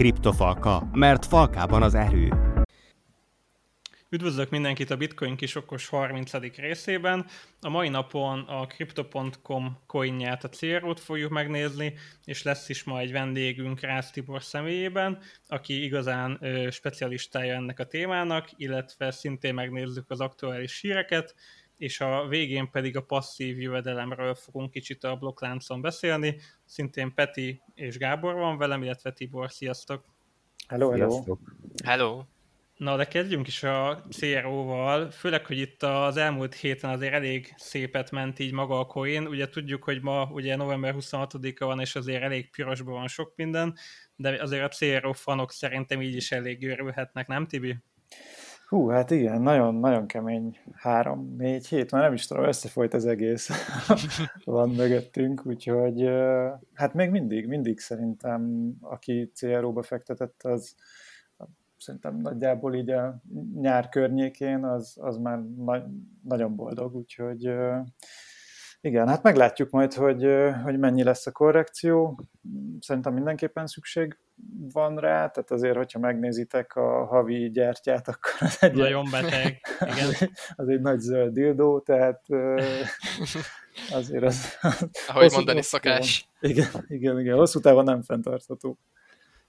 Kriptofalka, mert falkában az erő. Üdvözlök mindenkit a Bitcoin kis okos 30. részében. A mai napon a Crypto.com coinját, a CRO-t fogjuk megnézni, és lesz is ma egy vendégünk Rász Tibor személyében, aki igazán ö, specialistája ennek a témának, illetve szintén megnézzük az aktuális híreket, és a végén pedig a passzív jövedelemről fogunk kicsit a blokkláncon beszélni. Szintén Peti és Gábor van velem, illetve Tibor. Sziasztok! Hello, hello! Hello! Na, de kezdjünk is a CRO-val, főleg, hogy itt az elmúlt héten azért elég szépet ment így maga a coin. Ugye tudjuk, hogy ma ugye november 26-a van, és azért elég pirosban van sok minden, de azért a CRO fanok szerintem így is elég örülhetnek, nem Tibi? Hú, hát igen, nagyon-nagyon kemény. Három-négy hét, már nem is tudom, összefolyt az egész. Van mögöttünk, úgyhogy hát még mindig, mindig szerintem, aki CRO-ba fektetett, az szerintem nagyjából így a nyár környékén, az, az már na- nagyon boldog, úgyhogy igen, hát meglátjuk majd, hogy, hogy mennyi lesz a korrekció. Szerintem mindenképpen szükség van rá, tehát azért, hogyha megnézitek a havi gyertyát, akkor az egy... Nagyon beteg, igen. Az egy, az egy nagy zöld dildó, tehát azért az... Ahogy mondani szokás. Igen, igen, igen, hosszú távon nem fenntartható.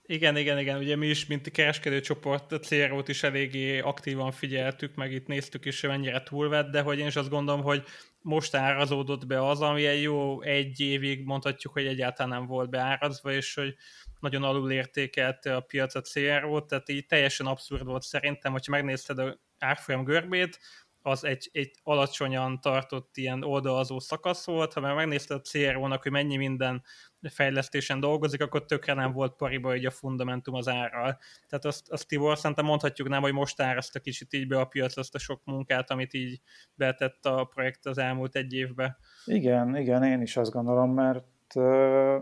Igen, igen, igen, ugye mi is, mint kereskedőcsoport, a CRO-t is eléggé aktívan figyeltük, meg itt néztük is, hogy mennyire túlvett, de hogy én is azt gondolom, hogy most árazódott be az, ami egy jó egy évig mondhatjuk, hogy egyáltalán nem volt beárazva, és hogy nagyon alul értékelte a piac a CRO-t, tehát így teljesen abszurd volt szerintem, hogyha megnézted a árfolyam görbét, az egy, egy alacsonyan tartott ilyen oldalazó szakasz volt, ha már megnézted a CRO-nak, hogy mennyi minden fejlesztésen dolgozik, akkor tökre nem volt pariba hogy a fundamentum az árral. Tehát azt, azt Tibor, szerintem mondhatjuk nem, hogy most áraszta kicsit így be a piac azt a sok munkát, amit így betett a projekt az elmúlt egy évben. Igen, igen, én is azt gondolom, mert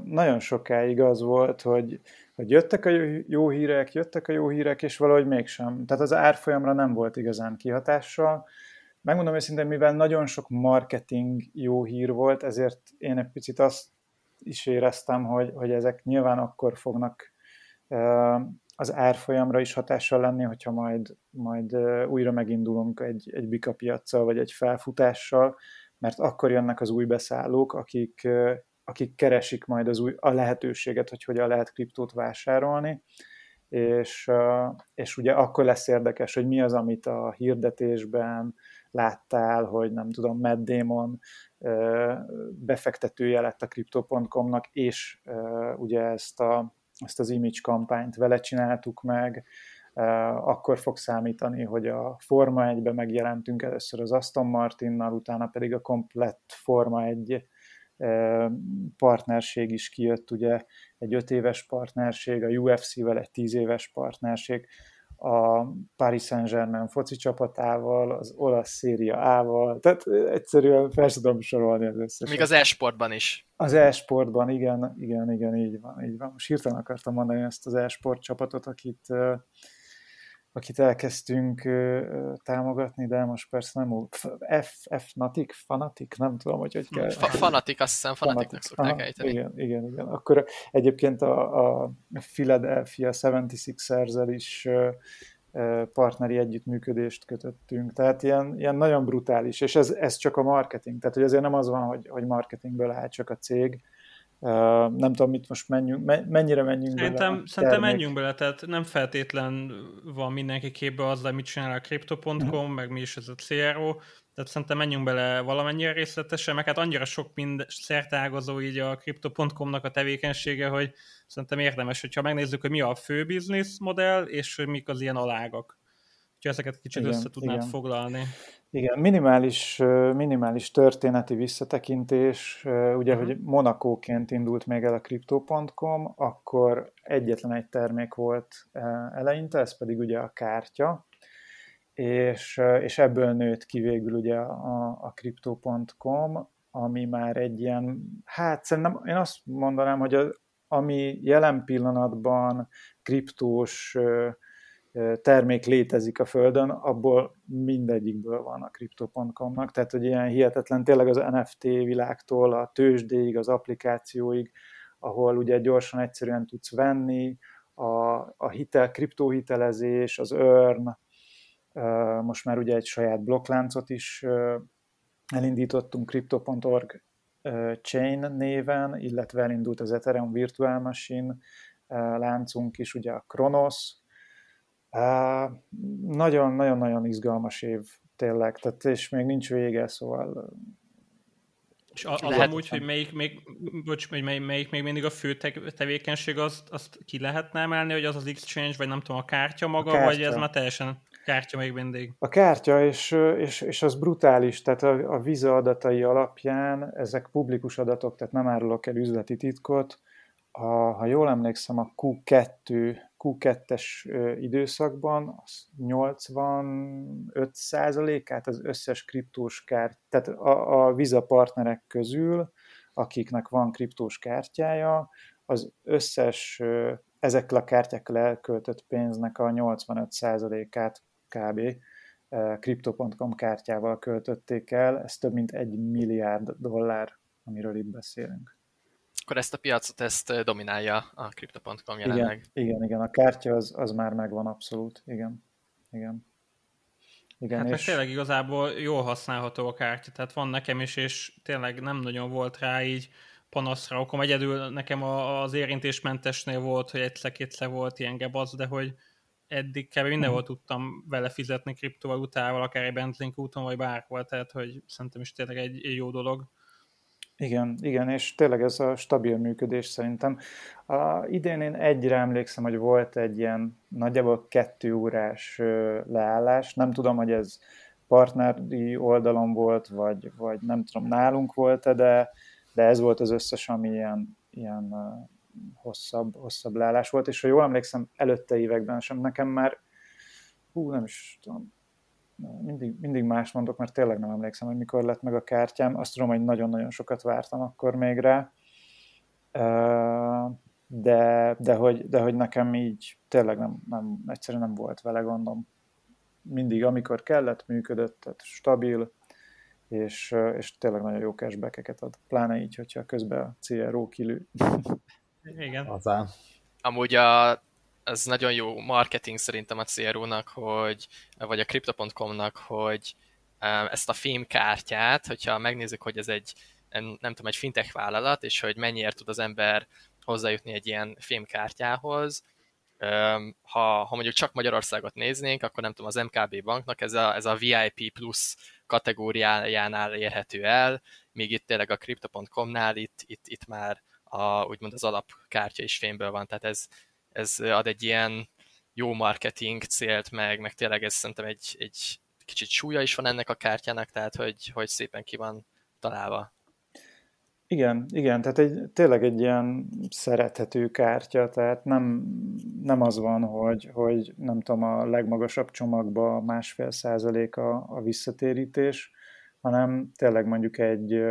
nagyon sokáig az volt, hogy, hogy jöttek a jó hírek, jöttek a jó hírek, és valahogy mégsem. Tehát az árfolyamra nem volt igazán kihatással. Megmondom őszintén, mivel nagyon sok marketing jó hír volt, ezért én egy picit azt is éreztem, hogy, hogy ezek nyilván akkor fognak az árfolyamra is hatással lenni, hogyha majd, majd újra megindulunk egy, egy bika piaccal, vagy egy felfutással, mert akkor jönnek az új beszállók, akik, akik keresik majd az új, a lehetőséget, hogy hogyan lehet kriptót vásárolni, és, és ugye akkor lesz érdekes, hogy mi az, amit a hirdetésben láttál, hogy nem tudom, Matt Damon befektetője lett a Crypto.com-nak, és ugye ezt, a, ezt az image kampányt vele csináltuk meg, akkor fog számítani, hogy a Forma 1-be megjelentünk először az Aston Martinnal, utána pedig a komplett Forma 1 partnerség is kijött, ugye egy öt éves partnerség, a UFC-vel egy tíz éves partnerség, a Paris Saint-Germain foci csapatával, az olasz széria A-val, tehát egyszerűen fel tudom sorolni az összes. Még az e-sportban is. Az e-sportban, igen, igen, igen, így van, így van. Most hirtelen akartam mondani ezt az e-sport csapatot, akit akit elkezdtünk támogatni, de most persze nem úgy. F, F Natic, Fanatic, nem tudom, hogy hogy kell. Fa- fanatic, azt hiszem Fanaticnak szokták ejteni. Igen, igen, igen. Akkor egyébként a, a Philadelphia 76ers-el is partneri együttműködést kötöttünk. Tehát ilyen, ilyen nagyon brutális, és ez, ez csak a marketing. Tehát, hogy azért nem az van, hogy, hogy marketingből áll csak a cég, Uh, nem tudom, mit most menjünk, mennyire menjünk szerintem, bele. Szerintem menjünk bele, tehát nem feltétlen van mindenki képbe azzal, mit csinál a Crypto.com, uh-huh. meg mi is ez a CRO, tehát szerintem menjünk bele valamennyire részletesen, meg hát annyira sok mind szertágazó így a Crypto.com-nak a tevékenysége, hogy szerintem érdemes, hogyha megnézzük, hogy mi a fő business modell, és hogy mik az ilyen alágak. Úgyhogy ezeket kicsit igen, össze tudnád igen. foglalni. Igen, minimális, minimális történeti visszatekintés, ugye, uh-huh. hogy Monakóként indult még el a Crypto.com, akkor egyetlen egy termék volt eleinte, ez pedig ugye a kártya, és, és ebből nőtt ki végül ugye a, a Crypto.com, ami már egy ilyen, hát szerintem én azt mondanám, hogy a, ami jelen pillanatban kriptós termék létezik a Földön, abból mindegyikből van a Crypto.com-nak, tehát hogy ilyen hihetetlen tényleg az NFT világtól a tőzsdéig, az applikációig, ahol ugye gyorsan, egyszerűen tudsz venni, a, a hitel, kriptóhitelezés, az earn, most már ugye egy saját blokkláncot is elindítottunk, crypto.org chain néven, illetve elindult az Ethereum Virtual Machine láncunk is, ugye a Kronos. Nagyon-nagyon-nagyon izgalmas év tényleg, tehát és még nincs vége, szóval és az lehet, amúgy, hogy melyik még, bocs, melyik, melyik még mindig a fő tevékenység, azt, azt ki lehetne emelni, hogy az az exchange, vagy nem tudom, a kártya maga, a kártya. vagy ez már teljesen kártya még mindig? A kártya, és, és, és az brutális, tehát a, a Visa adatai alapján ezek publikus adatok, tehát nem árulok el üzleti titkot, a, ha jól emlékszem, a Q2, Q2-es időszakban az 85 át az összes kriptós kárt, tehát a, a Visa partnerek közül, akiknek van kriptós kártyája, az összes ezekkel a kártyákkal elköltött pénznek a 85%-át kb. Crypto.com kártyával költötték el, ez több mint egy milliárd dollár, amiről itt beszélünk akkor ezt a piacot ezt dominálja a Crypto.com jelenleg. Igen, igen, igen, a kártya az, az már megvan abszolút, igen. igen. Igen, hát és... tényleg igazából jól használható a kártya, tehát van nekem is, és tényleg nem nagyon volt rá így panaszra okom. Egyedül nekem az érintésmentesnél volt, hogy egyszer-kétszer volt ilyen gebasz, de hogy eddig kb. mindenhol uh-huh. tudtam vele fizetni kriptovalutával, akár egy Bentlink úton, vagy bárhol, tehát hogy szerintem is tényleg egy, egy jó dolog. Igen, igen, és tényleg ez a stabil működés szerintem. A, idén én egyre emlékszem, hogy volt egy ilyen nagyjából kettő órás leállás. Nem tudom, hogy ez partneri oldalon volt, vagy, vagy nem tudom, nálunk volt-e, de, de ez volt az összes, ami ilyen, ilyen hosszabb, hosszabb leállás volt, és ha jól emlékszem, előtte években sem nekem már, hú, nem is tudom, mindig, mindig más mondok, mert tényleg nem emlékszem, hogy mikor lett meg a kártyám. Azt tudom, hogy nagyon-nagyon sokat vártam akkor még rá. De, de, hogy, de hogy nekem így tényleg nem, nem, egyszerűen nem volt vele gondom. Mindig, amikor kellett, működött, tehát stabil, és, és tényleg nagyon jó cashbackeket ad. Pláne így, hogyha közben a CRO kilő. Igen. Azán. Amúgy a ez nagyon jó marketing szerintem a CRO-nak, hogy, vagy a Crypto.com-nak, hogy ezt a fémkártyát, hogyha megnézzük, hogy ez egy, nem tudom, egy fintech vállalat, és hogy mennyiért tud az ember hozzájutni egy ilyen fémkártyához, ha, ha mondjuk csak Magyarországot néznénk, akkor nem tudom, az MKB banknak ez a, ez a VIP plus kategóriájánál érhető el, míg itt tényleg a Crypto.com-nál itt, itt, itt már a, úgymond az alapkártya is fémből van, tehát ez, ez ad egy ilyen jó marketing célt, meg, meg tényleg ez szerintem egy, egy kicsit súlya is van ennek a kártyának, tehát hogy, hogy szépen ki van találva. Igen, igen, tehát egy, tényleg egy ilyen szerethető kártya, tehát nem, nem az van, hogy, hogy nem tudom, a legmagasabb csomagba másfél százalék a, a visszatérítés, hanem tényleg mondjuk egy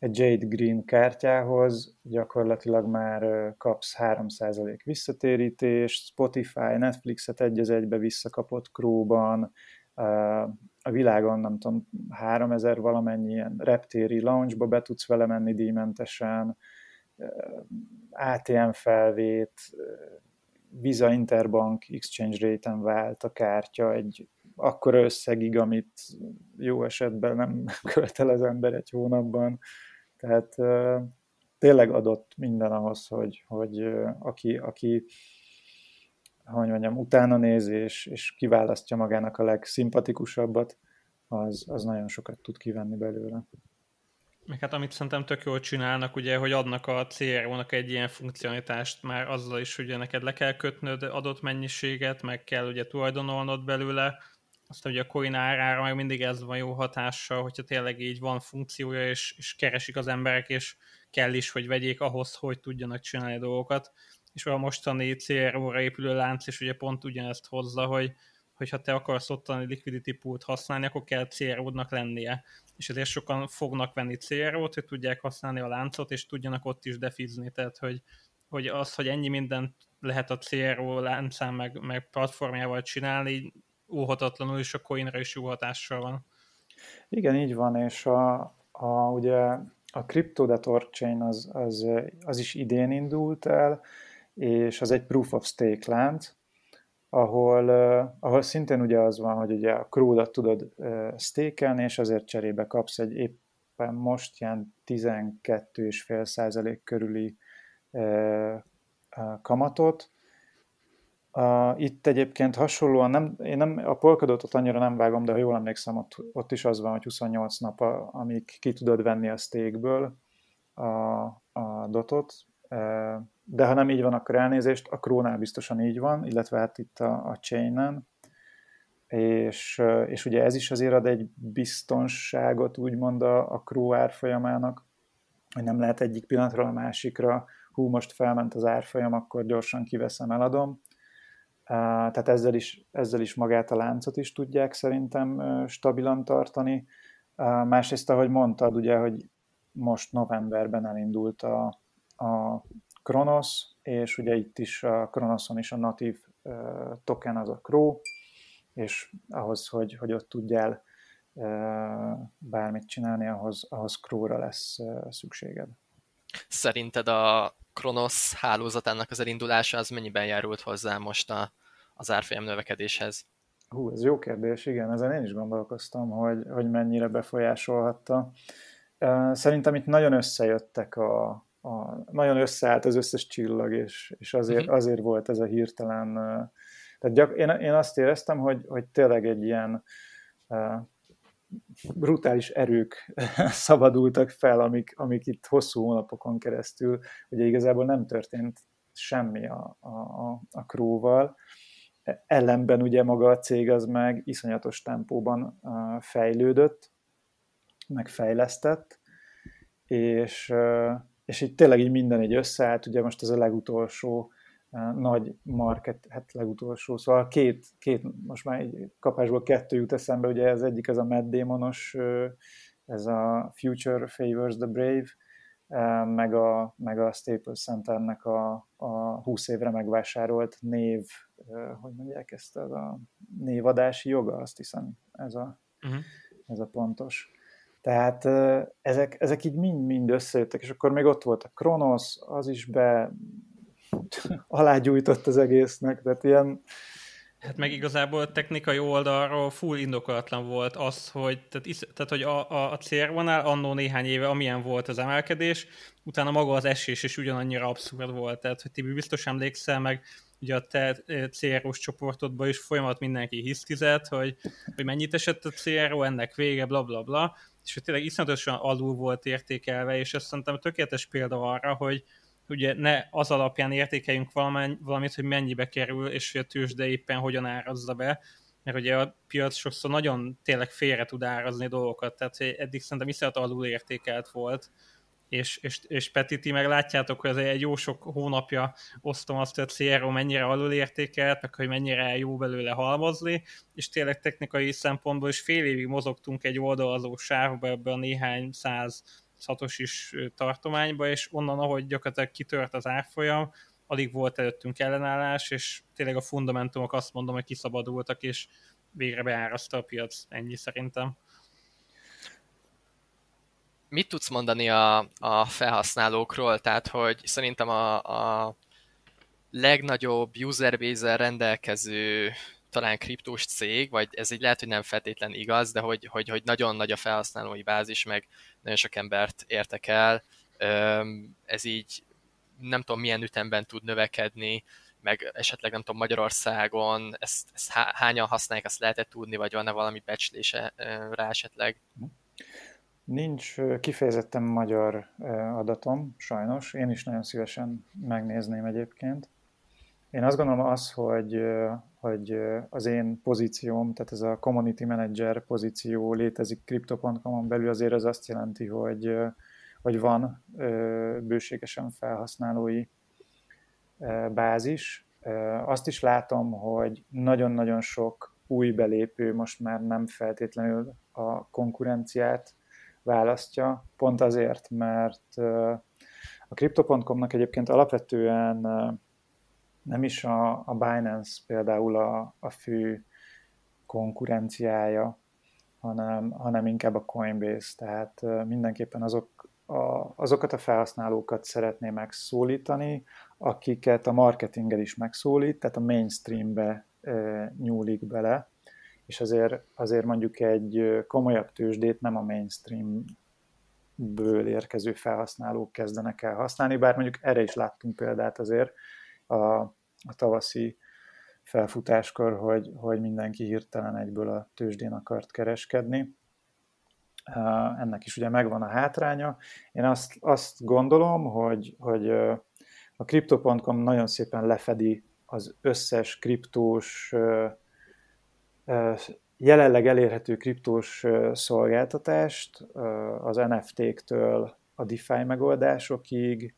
egy Jade Green kártyához gyakorlatilag már kapsz 3% visszatérítést, Spotify, Netflixet egy az egybe visszakapott Crow-ban, a világon nem tudom, 3000 valamennyi ilyen reptéri lounge-ba be tudsz vele menni díjmentesen, ATM felvét, Visa Interbank exchange rate-en vált a kártya egy akkor összegig, amit jó esetben nem költ az ember egy hónapban. Tehát tényleg adott minden ahhoz, hogy, hogy aki, aki hogy mondjam, utána néz és, és kiválasztja magának a legszimpatikusabbat, az, az nagyon sokat tud kivenni belőle. Meg hát amit szerintem tök jól csinálnak, ugye, hogy adnak a CRO-nak egy ilyen funkcionalitást már azzal is, hogy neked le kell kötnöd adott mennyiséget, meg kell ugye tulajdonolnod belőle, aztán ugye a coin árára meg mindig ez van jó hatással, hogyha tényleg így van funkciója, és, és keresik az emberek, és kell is, hogy vegyék ahhoz, hogy tudjanak csinálni dolgokat. És a mostani CRO-ra épülő lánc is ugye pont ugyanezt hozza, hogy hogyha te akarsz ottani liquidity pool használni, akkor kell CRO-nak lennie. És ezért sokan fognak venni CRO-t, hogy tudják használni a láncot, és tudjanak ott is defizni. Tehát, hogy, hogy az, hogy ennyi mindent lehet a CRO láncán meg, meg platformjával csinálni, óhatatlanul, és a coinra is jó hatással van. Igen, így van, és a, a, ugye a Crypto.org chain az, az, az is idén indult el, és az egy proof of stake lánc, ahol, ahol szintén ugye az van, hogy ugye a crude tudod stékelni, és azért cserébe kapsz egy éppen most ilyen 12,5% körüli kamatot. Itt egyébként hasonlóan, nem, én nem, a polkadotot annyira nem vágom, de ha jól emlékszem, ott, ott is az van, hogy 28 nap, amíg ki tudod venni a stékből a, a dotot, de ha nem így van, akkor elnézést, a krónál biztosan így van, illetve hát itt a, a chainen, és, és ugye ez is azért ad egy biztonságot úgymond a, a kró árfolyamának, hogy nem lehet egyik pillanatról a másikra, hú, most felment az árfolyam, akkor gyorsan kiveszem, eladom. Tehát ezzel is, ezzel is magát a láncot is tudják szerintem stabilan tartani. Másrészt, ahogy mondtad, ugye, hogy most novemberben elindult a, a Kronos, és ugye itt is a Kronoson is a natív token az a Crow, és ahhoz, hogy, hogy ott tudjál bármit csinálni, ahhoz, ahhoz Crow-ra lesz szükséged. Szerinted a Kronos hálózatának az elindulása az mennyiben járult hozzá most a, az árfolyam növekedéshez? Hú, ez jó kérdés, igen, ezen én is gondolkoztam, hogy, hogy mennyire befolyásolhatta. Szerintem itt nagyon összejöttek a, a, nagyon összeállt az összes csillag, és, és azért, uh-huh. azért volt ez a hirtelen... Tehát gyak, én, én azt éreztem, hogy, hogy tényleg egy ilyen uh, brutális erők szabadultak fel, amik, amik itt hosszú hónapokon keresztül, ugye igazából nem történt semmi a, a, a, a króval. Ellenben ugye maga a cég az meg iszonyatos tempóban fejlődött, meg fejlesztett, és, és itt tényleg így minden egy összeállt, ugye most ez a legutolsó nagy market, hát legutolsó, szóval két, két, most már egy kapásból kettő jut eszembe, ugye az egyik az a Matt Damonos, ez a Future Favors the Brave, meg a, meg a Staples Centernek a, a 20 évre megvásárolt név, hogy mondják ezt, az a névadási joga, azt hiszem ez a, uh-huh. ez a pontos. Tehát ezek, ezek így mind-mind összejöttek, és akkor még ott volt a Kronos, az is be alágyújtott az egésznek, tehát ilyen... Hát meg igazából technikai oldalról full indokolatlan volt az, hogy, tehát, is, tehát, hogy a, a, a célvonal annó néhány éve, amilyen volt az emelkedés, utána maga az esés is ugyanannyira abszurd volt. Tehát, hogy Tibi biztos emlékszel meg, ugye a te CRO-s csoportodban is folyamat mindenki hisztizett, hogy, hogy mennyit esett a CRO, ennek vége, bla bla bla, és hogy tényleg iszonyatosan alul volt értékelve, és ezt szerintem tökéletes példa arra, hogy ugye ne az alapján értékeljünk valamit, hogy mennyibe kerül, és hogy a tőzsde éppen hogyan árazza be, mert ugye a piac sokszor nagyon tényleg félre tud árazni dolgokat, tehát eddig szerintem iszonyat alul értékelt volt, és, és, és Peti, ti meg látjátok, hogy ez egy jó sok hónapja osztom azt, hogy a CRO mennyire alulértékelt, meg hogy mennyire jó belőle halmozni, és tényleg technikai szempontból is fél évig mozogtunk egy oldalazó sávba ebbe a néhány száz szatos is tartományba, és onnan, ahogy gyakorlatilag kitört az árfolyam, alig volt előttünk ellenállás, és tényleg a fundamentumok azt mondom, hogy kiszabadultak, és végre beáraszta a piac. Ennyi szerintem mit tudsz mondani a, a felhasználókról? Tehát, hogy szerintem a, a legnagyobb userbase rendelkező talán kriptós cég, vagy ez így lehet, hogy nem feltétlen igaz, de hogy, hogy, hogy nagyon nagy a felhasználói bázis, meg nagyon sok embert értek el. Ez így nem tudom milyen ütemben tud növekedni, meg esetleg nem tudom Magyarországon ezt, ezt hányan használják, azt lehet tudni, vagy van-e valami becslése rá esetleg? Nincs kifejezetten magyar adatom, sajnos. Én is nagyon szívesen megnézném egyébként. Én azt gondolom az, hogy, hogy az én pozícióm, tehát ez a community manager pozíció létezik crypto.com-on belül, azért az azt jelenti, hogy, hogy van bőségesen felhasználói bázis. Azt is látom, hogy nagyon-nagyon sok új belépő most már nem feltétlenül a konkurenciát választja, pont azért, mert a Crypto.com-nak egyébként alapvetően nem is a, a Binance például a, a fő konkurenciája, hanem, hanem inkább a Coinbase, tehát mindenképpen azok a, azokat a felhasználókat szeretné megszólítani, akiket a marketinggel is megszólít, tehát a mainstreambe nyúlik bele, és azért, azért mondjuk egy komolyabb tőzsdét nem a mainstreamből érkező felhasználók kezdenek el használni, bár mondjuk erre is láttunk példát azért a, a tavaszi felfutáskor, hogy, hogy mindenki hirtelen egyből a tőzsdén akart kereskedni. Ennek is ugye megvan a hátránya. Én azt, azt gondolom, hogy, hogy a Crypto.com nagyon szépen lefedi az összes kriptós, jelenleg elérhető kriptós szolgáltatást, az NFT-któl a DeFi megoldásokig,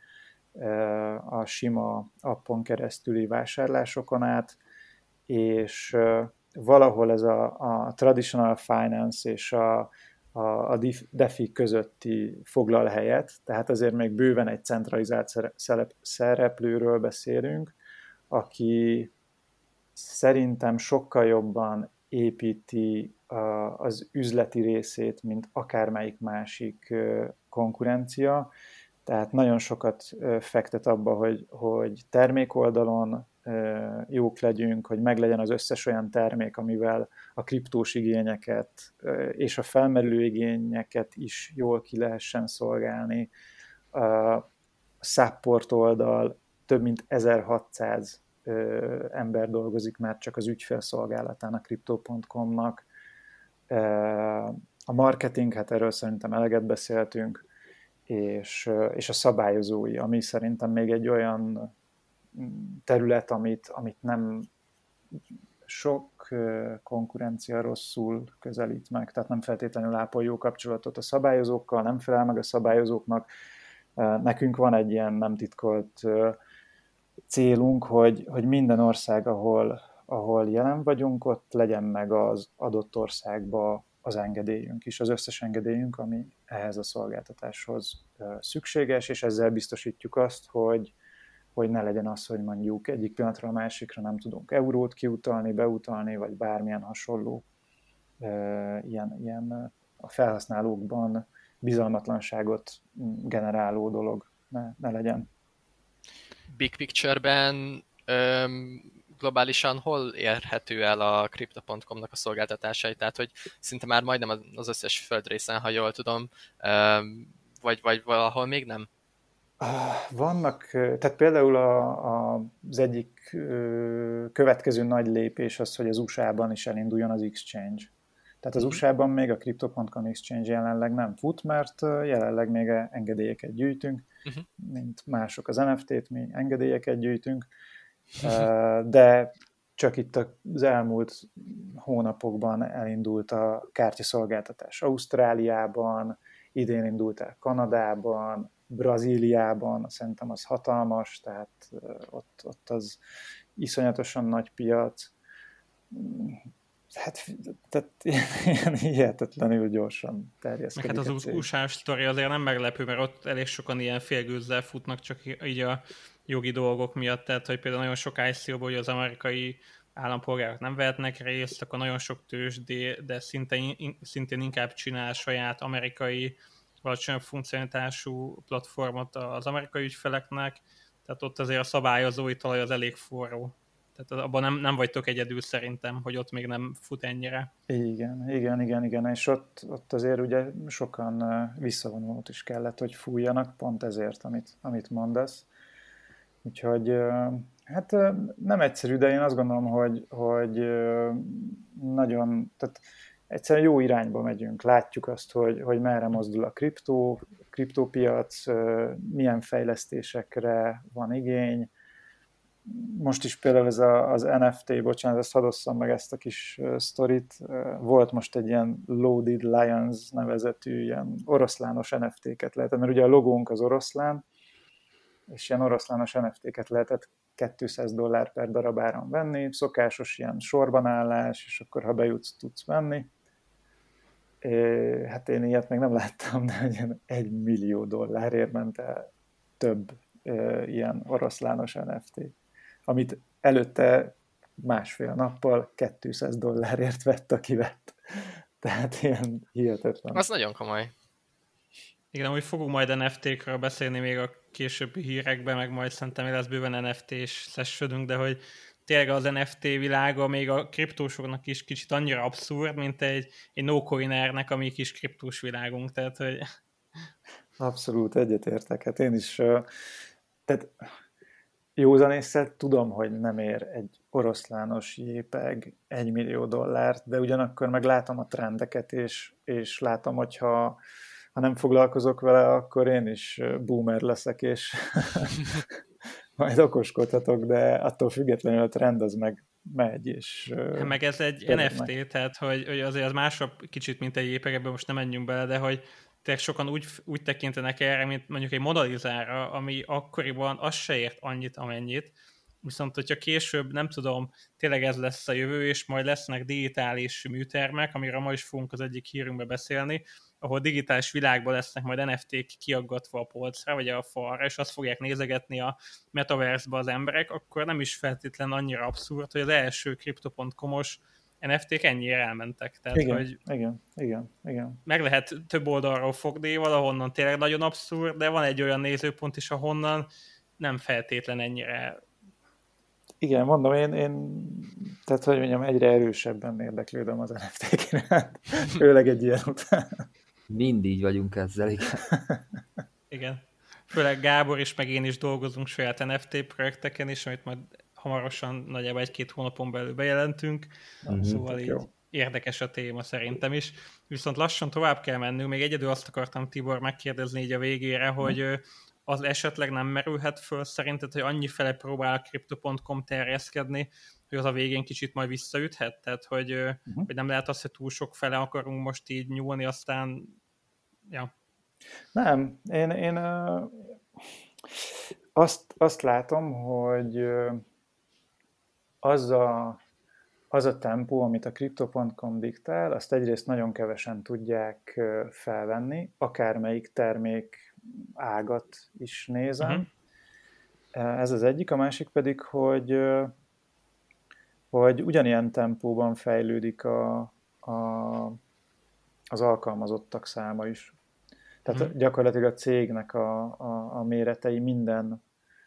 a sima appon keresztüli vásárlásokon át, és valahol ez a, a traditional finance és a, a, a DeFi közötti foglal helyet, tehát azért még bőven egy centralizált szereplőről beszélünk, aki szerintem sokkal jobban építi az üzleti részét, mint akármelyik másik konkurencia. Tehát nagyon sokat fektet abba, hogy, hogy termékoldalon jók legyünk, hogy meglegyen az összes olyan termék, amivel a kriptós igényeket és a felmerülő igényeket is jól ki lehessen szolgálni. A support oldal több mint 1600 ember dolgozik már csak az ügyfélszolgálatán a Crypto.com-nak. A marketing, hát erről szerintem eleget beszéltünk, és, és a szabályozói, ami szerintem még egy olyan terület, amit, amit nem sok konkurencia rosszul közelít meg, tehát nem feltétlenül ápol jó kapcsolatot a szabályozókkal, nem felel meg a szabályozóknak. Nekünk van egy ilyen nem titkolt célunk, hogy, hogy minden ország, ahol, ahol jelen vagyunk, ott legyen meg az adott országba az engedélyünk is, az összes engedélyünk, ami ehhez a szolgáltatáshoz szükséges, és ezzel biztosítjuk azt, hogy, hogy ne legyen az, hogy mondjuk egyik pillanatra a másikra nem tudunk eurót kiutalni, beutalni, vagy bármilyen hasonló ilyen, ilyen a felhasználókban bizalmatlanságot generáló dolog ne, ne legyen. Big picture-ben globálisan hol érhető el a Crypto.com-nak a szolgáltatásai? Tehát, hogy szinte már majdnem az összes földrészen, ha jól tudom, vagy, vagy valahol még nem? Vannak, tehát például a, a, az egyik következő nagy lépés az, hogy az USA-ban is elinduljon az exchange. Tehát az mhm. USA-ban még a Crypto.com exchange jelenleg nem fut, mert jelenleg még engedélyeket gyűjtünk, uh-huh. mint mások az NFT-t, mi engedélyeket gyűjtünk, de csak itt az elmúlt hónapokban elindult a kártyaszolgáltatás Ausztráliában, idén indult el Kanadában, Brazíliában, szerintem az hatalmas, tehát ott, ott az iszonyatosan nagy piac. Hát, tehát ilyen hihetetlenül gyorsan terjeszkedik. Meg hát az usa sztori azért nem meglepő, mert ott elég sokan ilyen félgőzzel futnak, csak így a jogi dolgok miatt, tehát hogy például nagyon sok ico hogy az amerikai állampolgárok nem vehetnek részt, akkor nagyon sok tőzsdé, de szintén, szintén inkább csinál saját amerikai alacsonyabb funkcionalitású platformot az amerikai ügyfeleknek, tehát ott azért a szabályozói talaj az elég forró. Tehát abban nem, nem vagytok egyedül szerintem, hogy ott még nem fut ennyire. Igen, igen, igen, igen, és ott, ott azért ugye sokan visszavonulót is kellett, hogy fújjanak, pont ezért, amit, amit mondasz. Úgyhogy hát nem egyszerű, de én azt gondolom, hogy, hogy nagyon, tehát egyszerűen jó irányba megyünk. Látjuk azt, hogy, hogy merre mozdul a kriptó, kriptópiac, milyen fejlesztésekre van igény. Most is például ez a, az NFT, bocsánat, ezt hadosszam meg ezt a kis sztorit. Volt most egy ilyen Loaded Lions nevezetű ilyen oroszlános NFT-ket lehetett, mert ugye a logónk az oroszlán, és ilyen oroszlános NFT-ket lehetett 200 dollár per darab áron venni, szokásos ilyen sorbanállás, és akkor ha bejutsz, tudsz venni hát én ilyet még nem láttam, de ilyen egy millió dollárért ment el több ilyen oroszlános NFT, amit előtte másfél nappal 200 dollárért vett, aki vett. Tehát ilyen hihetetlen. Az nagyon komoly. Igen, hogy fogunk majd NFT-kről beszélni még a későbbi hírekben, meg majd szerintem lesz bőven NFT-s sessionünk, de hogy tényleg az NFT világa még a kriptósoknak is kicsit annyira abszurd, mint egy, egy no coinernek a mi kis kriptós világunk, tehát hogy... Abszolút egyetértek, hát én is, tehát józanészet tudom, hogy nem ér egy oroszlános jépeg egy millió dollárt, de ugyanakkor meg látom a trendeket, és, és látom, hogyha ha nem foglalkozok vele, akkor én is boomer leszek, és majd okoskodhatok, de attól függetlenül a trend az meg megy, és... Hát meg ez egy NFT, meg. tehát hogy, hogy azért az másabb kicsit, mint egy jépeg, ebben most nem menjünk bele, de hogy tényleg sokan úgy, úgy tekintenek erre, mint mondjuk egy modalizára, ami akkoriban az se ért annyit, amennyit, viszont hogyha később, nem tudom, tényleg ez lesz a jövő, és majd lesznek digitális műtermek, amiről ma is fogunk az egyik hírünkbe beszélni, ahol digitális világban lesznek majd NFT-k kiaggatva a polcra, vagy a falra, és azt fogják nézegetni a metaverse az emberek, akkor nem is feltétlen annyira abszurd, hogy az első Crypto.com-os NFT-k ennyire elmentek. Tehát, igen, hogy igen, igen, igen. Meg lehet több oldalról fogni, valahonnan tényleg nagyon abszurd, de van egy olyan nézőpont is, ahonnan nem feltétlen ennyire igen, mondom, én, én tehát hogy mondjam, egyre erősebben érdeklődöm az NFT-k iránt, főleg egy ilyen után. Mind így vagyunk ezzel, igen. igen. Főleg Gábor is, meg én is dolgozunk saját NFT projekteken is, amit majd hamarosan, nagyjából egy-két hónapon belül bejelentünk, uh-huh, szóval így jó. érdekes a téma szerintem is. Viszont lassan tovább kell mennünk, még egyedül azt akartam Tibor megkérdezni így a végére, uh-huh. hogy az esetleg nem merülhet föl szerinted, hogy annyi fele próbál a Crypto.com terjeszkedni, hogy az a végén kicsit majd visszaüthet? Tehát, hogy, uh-huh. hogy nem lehet az, hogy túl sok fele akarunk most így nyúlni, aztán ja. Nem, én, én azt, azt látom, hogy az a, az a tempó, amit a Crypto.com diktál, azt egyrészt nagyon kevesen tudják felvenni, akármelyik termék ágat is nézem. Uh-huh. Ez az egyik, a másik pedig, hogy, hogy ugyanilyen tempóban fejlődik a, a, az alkalmazottak száma is. Tehát uh-huh. gyakorlatilag a cégnek a, a, a méretei minden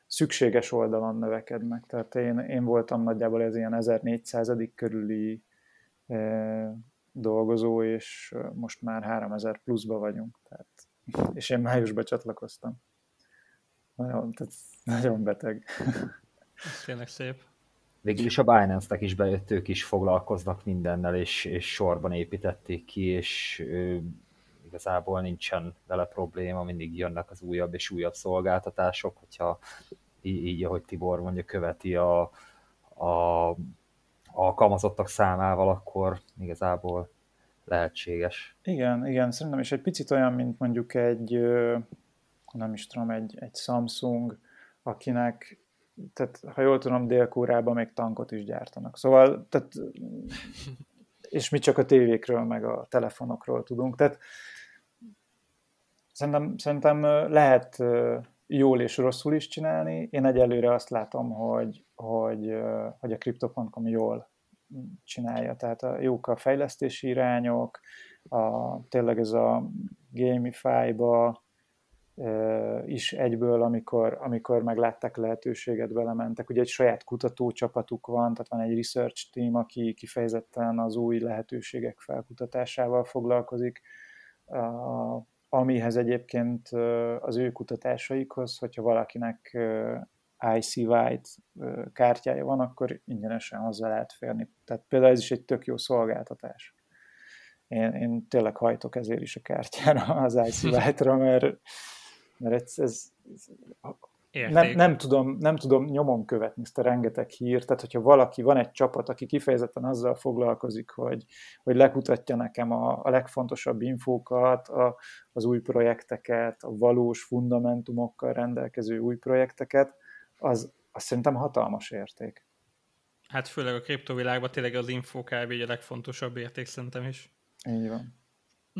szükséges oldalon növekednek. Tehát én, én voltam nagyjából ez ilyen 1400 körüli e, dolgozó, és most már 3000 pluszba vagyunk. Tehát, és én májusban csatlakoztam. Nagyon, tehát nagyon beteg. Ez tényleg szép. Végül is a Binance-nek is bejött, ők is foglalkoznak mindennel, és, és sorban építették ki, és igazából nincsen vele probléma, mindig jönnek az újabb és újabb szolgáltatások, hogyha így, így ahogy Tibor mondja, követi a, a alkalmazottak számával, akkor igazából lehetséges. Igen, igen, szerintem is egy picit olyan, mint mondjuk egy, nem is tudom, egy, egy Samsung, akinek, tehát ha jól tudom, dél még tankot is gyártanak. Szóval, tehát, és mi csak a tévékről, meg a telefonokról tudunk. Tehát Szerintem, szerintem lehet jól és rosszul is csinálni. Én egyelőre azt látom, hogy, hogy, hogy a Crypto.com jól csinálja. Tehát a jók a fejlesztési irányok, a, tényleg ez a gamify-ba is egyből, amikor, amikor meglátták lehetőséget, belementek. Ugye egy saját kutatócsapatuk van, tehát van egy research team, aki kifejezetten az új lehetőségek felkutatásával foglalkozik amihez egyébként az ő kutatásaikhoz, hogyha valakinek IC White kártyája van, akkor ingyenesen hozzá lehet férni. Tehát például ez is egy tök jó szolgáltatás. Én, én tényleg hajtok ezért is a kártyára, az IC White-ra, mert, mert ez, ez, nem, nem, tudom, nem tudom nyomon követni ezt a rengeteg hírt, tehát hogyha valaki, van egy csapat, aki kifejezetten azzal foglalkozik, hogy, hogy lekutatja nekem a, a legfontosabb infókat, a, az új projekteket, a valós fundamentumokkal rendelkező új projekteket, az, az szerintem hatalmas érték. Hát főleg a kriptovilágban tényleg az info kb. a legfontosabb érték szerintem is. Így van.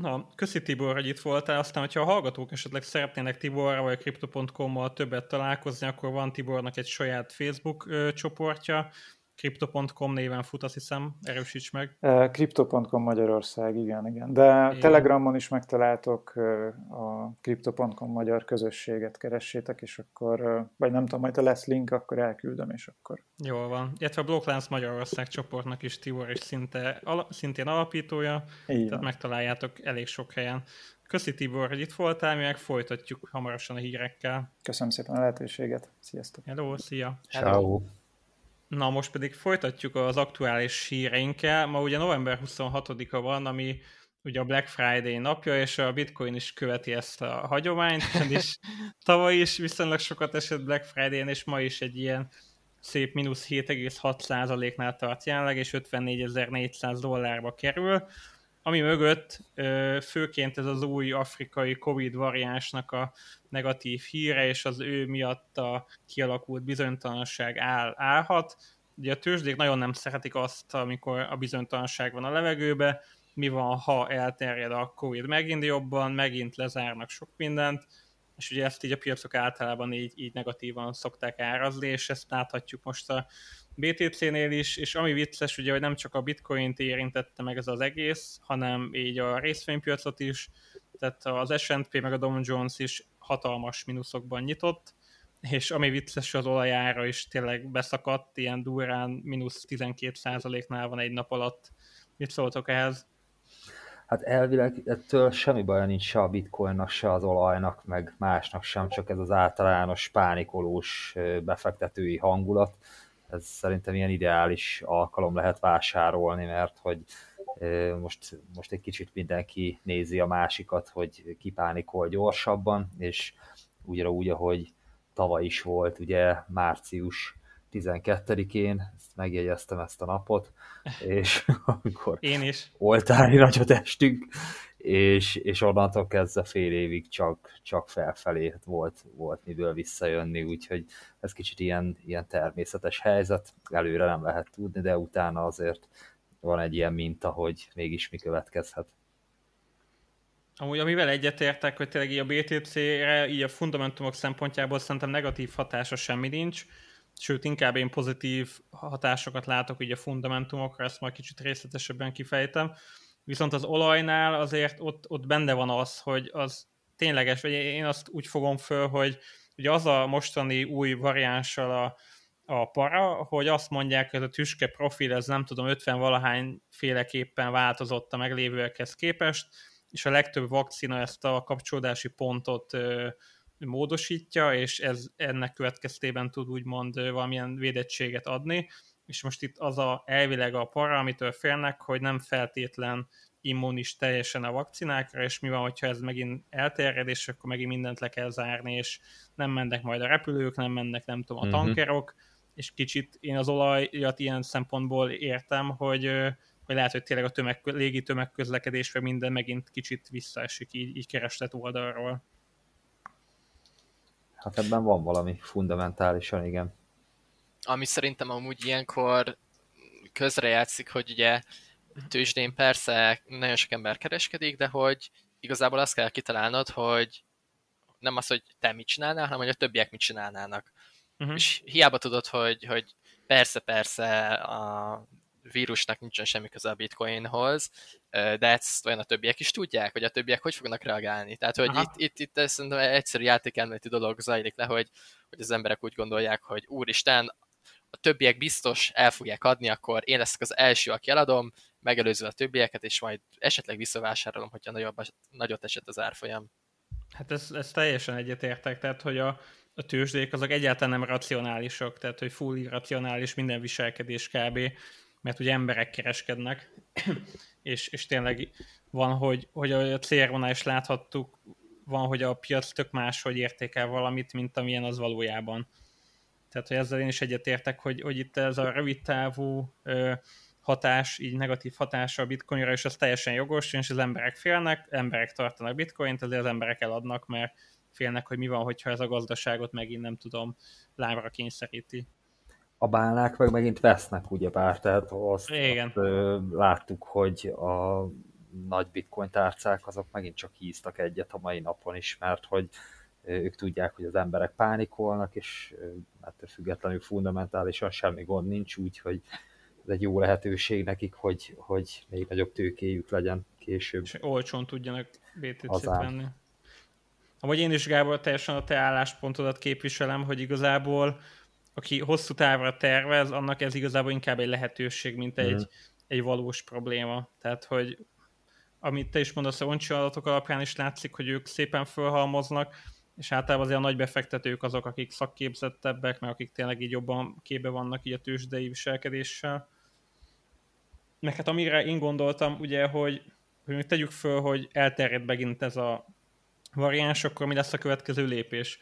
Na, köszi Tibor, hogy itt voltál. Aztán, hogyha a hallgatók esetleg szeretnének Tiborra vagy Crypto.com-mal többet találkozni, akkor van Tibornak egy saját Facebook ö, csoportja, Crypto.com néven fut, azt hiszem, erősíts meg. Crypto.com Magyarország, igen, igen. De igen. Telegramon is megtaláltok a Crypto.com magyar közösséget keressétek, és akkor, vagy nem tudom, majd ha lesz link, akkor elküldöm, és akkor. Jól van. Illetve a Blokklánc Magyarország csoportnak is Tibor is szinte, ala, szintén alapítója, így tehát megtaláljátok elég sok helyen. Köszi Tibor, hogy itt voltál, mi meg folytatjuk hamarosan a hírekkel. Köszönöm szépen a lehetőséget. Sziasztok. Hello, szia. Ciao. Na most pedig folytatjuk az aktuális híreinkkel. Ma ugye november 26-a van, ami ugye a Black Friday napja, és a Bitcoin is követi ezt a hagyományt, és tavaly is viszonylag sokat esett Black Friday-n, és ma is egy ilyen szép mínusz 7,6%-nál tart jelenleg, és 54.400 dollárba kerül ami mögött főként ez az új afrikai Covid variánsnak a negatív híre, és az ő miatt a kialakult bizonytalanság áll, állhat. Ugye a tőzsdék nagyon nem szeretik azt, amikor a bizonytalanság van a levegőbe, mi van, ha elterjed a Covid megint jobban, megint lezárnak sok mindent, és ugye ezt így a piacok általában így, így negatívan szokták árazni, és ezt láthatjuk most a BTC-nél is, és ami vicces, ugye, hogy nem csak a bitcoint érintette meg ez az egész, hanem így a részvénypiacot is, tehát az S&P meg a Dow Jones is hatalmas mínuszokban nyitott, és ami vicces, az olajára is tényleg beszakadt, ilyen durán mínusz 12%-nál van egy nap alatt. Mit szóltok ehhez? Hát elvileg ettől semmi baj nincs se a bitcoinnak, se az olajnak, meg másnak sem, csak ez az általános pánikolós befektetői hangulat. Ez szerintem ilyen ideális alkalom lehet vásárolni, mert hogy most, most egy kicsit mindenki nézi a másikat, hogy kipánikol gyorsabban, és ugyanúgy, ahogy tavaly is volt, ugye március 12-én, ezt megjegyeztem ezt a napot, és amikor Én is. oltári nagyot estünk, és, és onnantól kezdve fél évig csak, csak felfelé volt, volt miből visszajönni, úgyhogy ez kicsit ilyen, ilyen természetes helyzet, előre nem lehet tudni, de utána azért van egy ilyen minta, hogy mégis mi következhet. Amúgy amivel egyetértek, hogy tényleg így a BTC-re, így a fundamentumok szempontjából szerintem negatív hatása semmi nincs, sőt inkább én pozitív hatásokat látok így a fundamentumokra, ezt majd kicsit részletesebben kifejtem. Viszont az olajnál azért ott, ott benne van az, hogy az tényleges, vagy én azt úgy fogom föl, hogy ugye az a mostani új variánssal a, a para, hogy azt mondják, hogy ez a tüske profil, ez nem tudom, 50 valahány féleképpen változott a meglévőekhez képest, és a legtöbb vakcina ezt a kapcsolódási pontot módosítja, és ez ennek következtében tud úgymond valamilyen védettséget adni, és most itt az a elvileg a para, amitől félnek, hogy nem feltétlen immunis teljesen a vakcinákra, és mi van, hogyha ez megint elterjed, és akkor megint mindent le kell zárni, és nem mennek majd a repülők, nem mennek, nem tudom, a mhm. tankerok, uh-huh. és kicsit én az olajat ilyen szempontból értem, hogy, hogy lehet, hogy tényleg a tömeg, légi tömegközlekedésre minden megint kicsit visszaesik így, így kereslet oldalról. Hát ebben van valami fundamentálisan, igen ami szerintem amúgy ilyenkor közrejátszik, hogy ugye tőzsdén persze nagyon sok ember kereskedik, de hogy igazából azt kell kitalálnod, hogy nem az, hogy te mit csinálnál, hanem hogy a többiek mit csinálnának. Uh-huh. És hiába tudod, hogy, hogy persze-persze a vírusnak nincsen semmi köze a bitcoinhoz, de ezt olyan a többiek is tudják, hogy a többiek hogy fognak reagálni. Tehát, hogy itt, itt, itt ez szerintem egyszerű játékelméleti dolog zajlik le, hogy, hogy az emberek úgy gondolják, hogy úristen, a többiek biztos el fogják adni, akkor én leszek az első, aki eladom, megelőzve a többieket, és majd esetleg visszavásárolom, hogyha nagyobb, nagyot esett az árfolyam. Hát ez, ez teljesen egyetértek, tehát hogy a, a tőzsdék azok egyáltalán nem racionálisok, tehát hogy full irracionális minden viselkedés kb., mert ugye emberek kereskednek, és, és tényleg van, hogy, hogy a célvonal is láthattuk, van, hogy a piac tök máshogy értékel valamit, mint amilyen az valójában. Tehát, hogy ezzel én is egyetértek, hogy, hogy itt ez a rövid távú ö, hatás, így negatív hatása a bitcoinra, és az teljesen jogos, és az emberek félnek, emberek tartanak bitcoint, azért az emberek eladnak, mert félnek, hogy mi van, hogyha ez a gazdaságot megint nem tudom, lábra kényszeríti. A bálnák meg megint vesznek, ugyebár, tehát azt, Igen. azt ö, láttuk, hogy a nagy bitcoin tárcák azok megint csak híztak egyet a mai napon is, mert hogy ők tudják, hogy az emberek pánikolnak, és ettől függetlenül fundamentálisan semmi gond nincs, úgyhogy ez egy jó lehetőség nekik, hogy, hogy még nagyobb tőkéjük legyen később. És olcsón tudjanak BTC-t venni. Amúgy én is, Gábor, teljesen a te álláspontodat képviselem, hogy igazából aki hosszú távra tervez, annak ez igazából inkább egy lehetőség, mint egy, mm. egy valós probléma. Tehát, hogy amit te is mondasz, a adatok alapján is látszik, hogy ők szépen fölhalmoznak, és általában azért a nagy befektetők azok, akik szakképzettebbek, meg akik tényleg így jobban képbe vannak így a tőzsdei viselkedéssel. Meg hát amire én gondoltam, ugye, hogy, hogy tegyük föl, hogy elterjed megint ez a variáns, akkor mi lesz a következő lépés?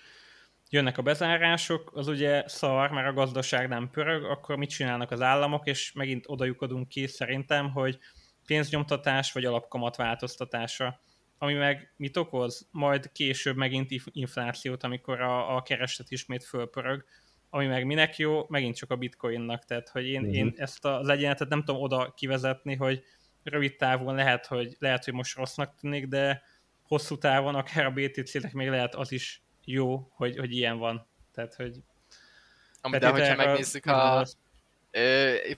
Jönnek a bezárások, az ugye szar, mert a gazdaság nem pörög, akkor mit csinálnak az államok, és megint odajukadunk ki szerintem, hogy pénznyomtatás vagy alapkamat változtatása ami meg mit okoz? Majd később megint inflációt, amikor a, a kereslet ismét fölpörög, ami meg minek jó, megint csak a bitcoinnak, tehát hogy én, uh-huh. én ezt az egyenetet nem tudom oda kivezetni, hogy rövid távon lehet, hogy, lehet, hogy most rossznak tűnik, de hosszú távon akár a BTC-nek még lehet az is jó, hogy, hogy ilyen van. Tehát, hogy Ami, de hogyha megnézzük a,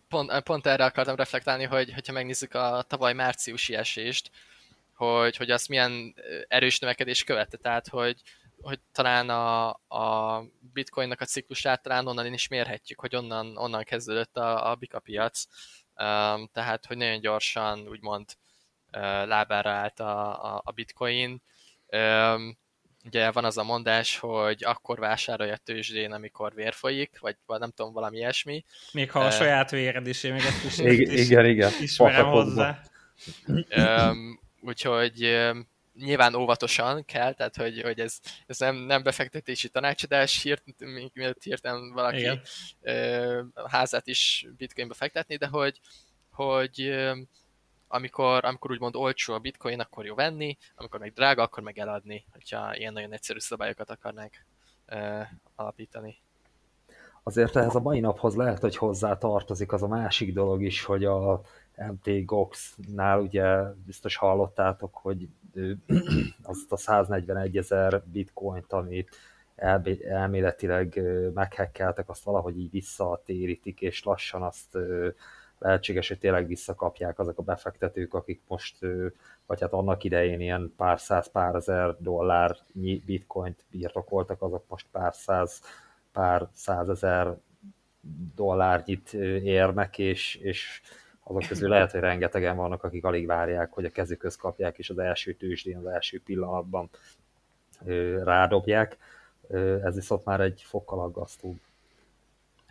pont, pont erre akartam reflektálni, hogy hogyha megnézzük a tavaly márciusi esést, hogy, hogy azt milyen erős növekedés követte, tehát hogy, hogy talán a, a bitcoinnak a ciklusát talán onnan is mérhetjük, hogy onnan, onnan kezdődött a, a bika piac, um, tehát hogy nagyon gyorsan úgymond uh, lábára állt a, a, a bitcoin. Um, ugye van az a mondás, hogy akkor vásárolja a tőzsdén, amikor vér folyik, vagy nem tudom, valami ilyesmi. Még ha a uh, saját véred is, én még ezt is, igen, is igen, igen. ismerem hozzá. Um, úgyhogy nyilván óvatosan kell, tehát hogy, hogy ez, ez nem, nem befektetési tanácsadás, hírt, mielőtt hirtelen valaki Igen. a házát is bitcoinba fektetni, de hogy, hogy amikor, amikor úgymond olcsó a bitcoin, akkor jó venni, amikor meg drága, akkor meg eladni, hogyha ilyen nagyon egyszerű szabályokat akarnák alapítani. Azért ehhez a mai naphoz lehet, hogy hozzá tartozik az a másik dolog is, hogy a MT Gox-nál ugye biztos hallottátok, hogy azt a 141 ezer bitcoint, amit elméletileg meghekkeltek, azt valahogy így visszatérítik, és lassan azt lehetséges, hogy tényleg visszakapják azok a befektetők, akik most, vagy hát annak idején ilyen pár száz, pár ezer dollár bitcoint birtokoltak, azok most pár száz, pár százezer dollárnyit érnek, és, és azok közül lehet, hogy rengetegen vannak, akik alig várják, hogy a kezükhöz kapják, és az első tőzsdén, az első pillanatban rádobják. Ez viszont már egy fokkal aggasztóbb.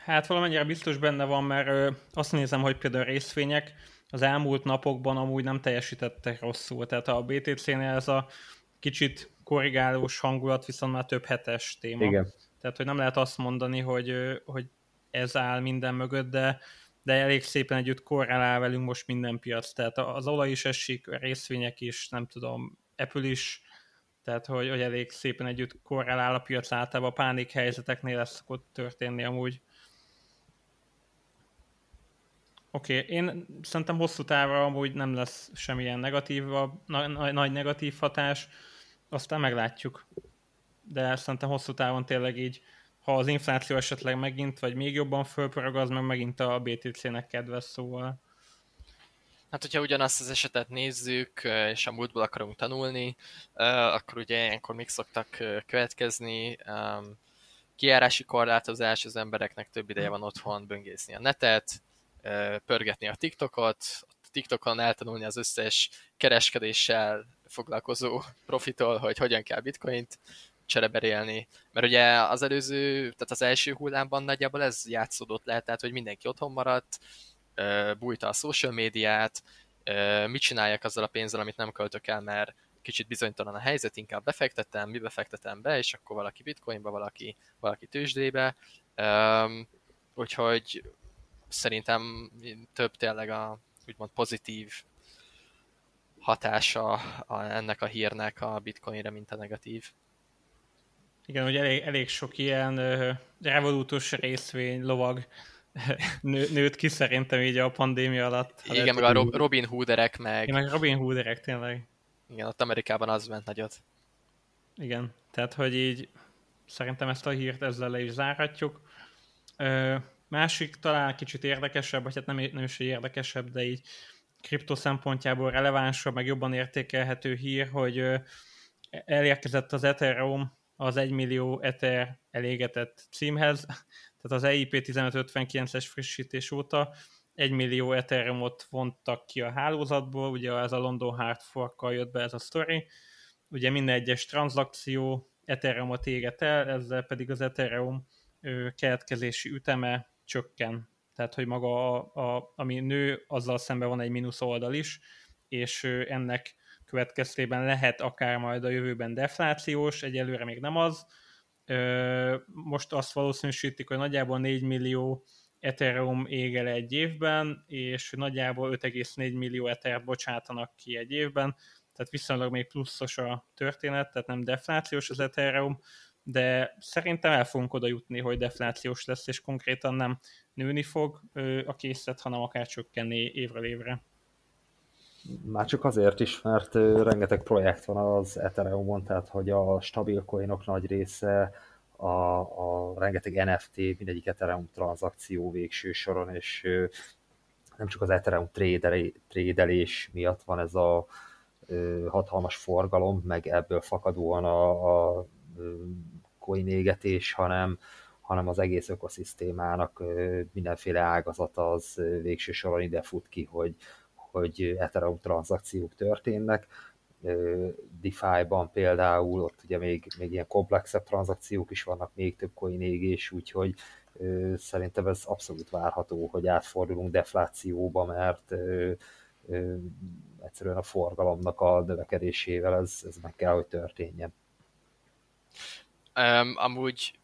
Hát valamennyire biztos benne van, mert azt nézem, hogy például a részvények az elmúlt napokban amúgy nem teljesítettek rosszul. Tehát a BTC-nél ez a kicsit korrigálós hangulat viszont már több hetes téma. Igen. Tehát, hogy nem lehet azt mondani, hogy, hogy ez áll minden mögött, de de elég szépen együtt korrelál velünk most minden piac, tehát az olaj is esik, a részvények is, nem tudom, Apple is, tehát hogy, hogy elég szépen együtt korrelál a piac általában, a pánik helyzeteknél ez szokott történni amúgy. Oké, okay. én szerintem hosszú távra amúgy nem lesz semmilyen negatív, nagy, nagy negatív hatás, aztán meglátjuk. De szerintem hosszú távon tényleg így ha az infláció esetleg megint, vagy még jobban fölpörög, az meg megint a BTC-nek kedves, szóval. Hát, hogyha ugyanazt az esetet nézzük, és a múltból akarunk tanulni, akkor ugye ilyenkor még szoktak következni. Kiárási korlátozás, az embereknek több ideje van otthon böngészni a netet, pörgetni a TikTokot, a TikTokon eltanulni az összes kereskedéssel foglalkozó profitól, hogy hogyan kell bitcoint csereberélni. Mert ugye az előző, tehát az első hullámban nagyjából ez játszódott le, tehát hogy mindenki otthon maradt, bújta a social médiát, mit csináljak azzal a pénzzel, amit nem költök el, mert kicsit bizonytalan a helyzet, inkább befektetem, mi befektetem be, és akkor valaki bitcoinba, valaki, valaki tőzsdébe. úgyhogy szerintem több tényleg a úgymond pozitív hatása a, ennek a hírnek a bitcoinre, mint a negatív. Igen, hogy elég, elég sok ilyen uh, revolútus részvény, lovag nő, nőtt ki szerintem így a pandémia alatt. Igen, meg a Rob, Robin Hooderek meg... Igen, meg Robin Hooderek tényleg. Igen, ott Amerikában az ment nagyot. Igen, tehát hogy így szerintem ezt a hírt ezzel le is zárhatjuk. Ö, másik talán kicsit érdekesebb, vagy hát nem, nem is érdekesebb, de így kripto szempontjából relevánsabb, meg jobban értékelhető hír, hogy elérkezett az Ethereum az 1 millió Ether elégetett címhez, tehát az EIP 1559-es frissítés óta 1 millió Ethereumot vontak ki a hálózatból, ugye ez a London Hard fork jött be ez a story, ugye minden egyes tranzakció Ethereumot éget el, ezzel pedig az Ethereum keletkezési üteme csökken. Tehát, hogy maga, a, a, ami nő, azzal szemben van egy mínusz oldal is, és ennek következtében lehet akár majd a jövőben deflációs, egyelőre még nem az. Most azt valószínűsítik, hogy nagyjából 4 millió Ethereum ég el egy évben, és nagyjából 5,4 millió Ether bocsátanak ki egy évben, tehát viszonylag még pluszos a történet, tehát nem deflációs az Ethereum, de szerintem el fogunk oda jutni, hogy deflációs lesz, és konkrétan nem nőni fog a készlet, hanem akár csökkenni évről évre. Már csak azért is, mert rengeteg projekt van az Ethereumon, tehát hogy a stabil coinok nagy része, a, a rengeteg NFT, mindegyik Ethereum tranzakció végső soron, és nem csak az Ethereum trédelés miatt van ez a hatalmas forgalom, meg ebből fakadóan a, a coin égetés, hanem, hanem az egész ökoszisztémának mindenféle ágazata az végső soron ide fut ki, hogy, hogy Ethereum tranzakciók történnek. DeFi-ban például ott ugye még, még ilyen komplexebb tranzakciók is vannak, még több coin égés, úgyhogy szerintem ez abszolút várható, hogy átfordulunk deflációba, mert egyszerűen a forgalomnak a növekedésével ez, ez meg kell, hogy történjen. Um, amúgy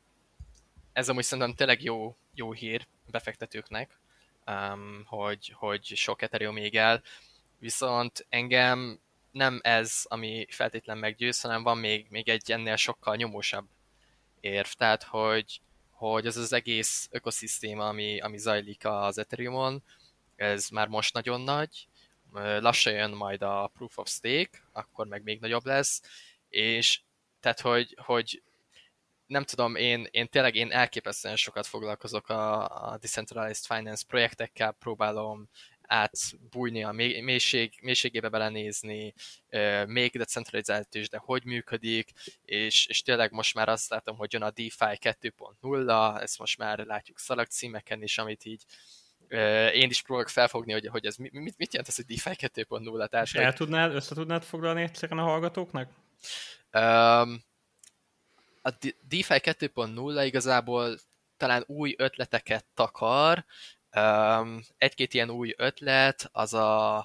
ez amúgy szerintem tényleg jó, jó hír befektetőknek, um, hogy, hogy sok Ethereum még el, viszont engem nem ez, ami feltétlen meggyőz, hanem van még, még egy ennél sokkal nyomósabb érv, tehát hogy, hogy az az egész ökoszisztéma, ami, ami zajlik az Ethereumon, ez már most nagyon nagy, lassan jön majd a Proof of Stake, akkor meg még nagyobb lesz, és tehát, hogy, hogy nem tudom, én, én tényleg én elképesztően sokat foglalkozok a, a Decentralized Finance projektekkel, próbálom átbújni a mélység, mélységébe belenézni, még decentralizált is, de hogy működik, és, és tényleg most már azt látom, hogy jön a DeFi 2.0, ezt most már látjuk szalagcímeken is, amit így én is próbálok felfogni, hogy, hogy ez mit, mit jelent ez, hogy DeFi 2.0? Tehát, és el tudnád, össze tudnád foglalni egyszerűen a hallgatóknak? A DeFi 2.0 igazából talán új ötleteket takar. Egy-két ilyen új ötlet az a,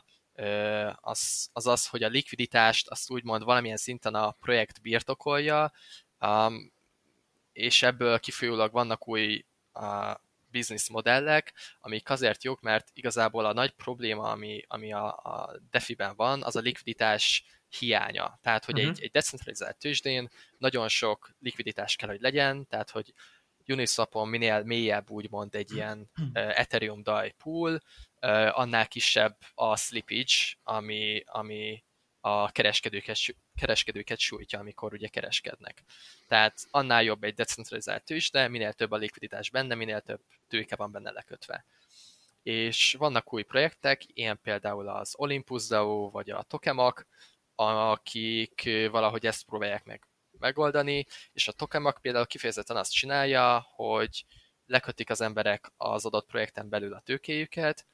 az, az az, hogy a likviditást azt úgymond valamilyen szinten a projekt birtokolja, és ebből kifolyólag vannak új business modellek, amik azért jók, mert igazából a nagy probléma, ami, ami a, a DeFi-ben van, az a likviditás hiánya. Tehát, hogy uh-huh. egy, egy decentralizált tőzsdén nagyon sok likviditás kell, hogy legyen, tehát, hogy Uniswapon minél mélyebb úgymond egy ilyen uh, Ethereum DAI pool, uh, annál kisebb a slippage, ami, ami a kereskedőket, kereskedőket sújtja, amikor ugye kereskednek. Tehát annál jobb egy decentralizált tőzsde, minél több a likviditás benne, minél több tőke van benne lekötve. És vannak új projektek, ilyen például az Olympus DAO, vagy a Tokemak, akik valahogy ezt próbálják meg megoldani, és a Tokemak például kifejezetten azt csinálja, hogy lekötik az emberek az adott projekten belül a tőkéjüket,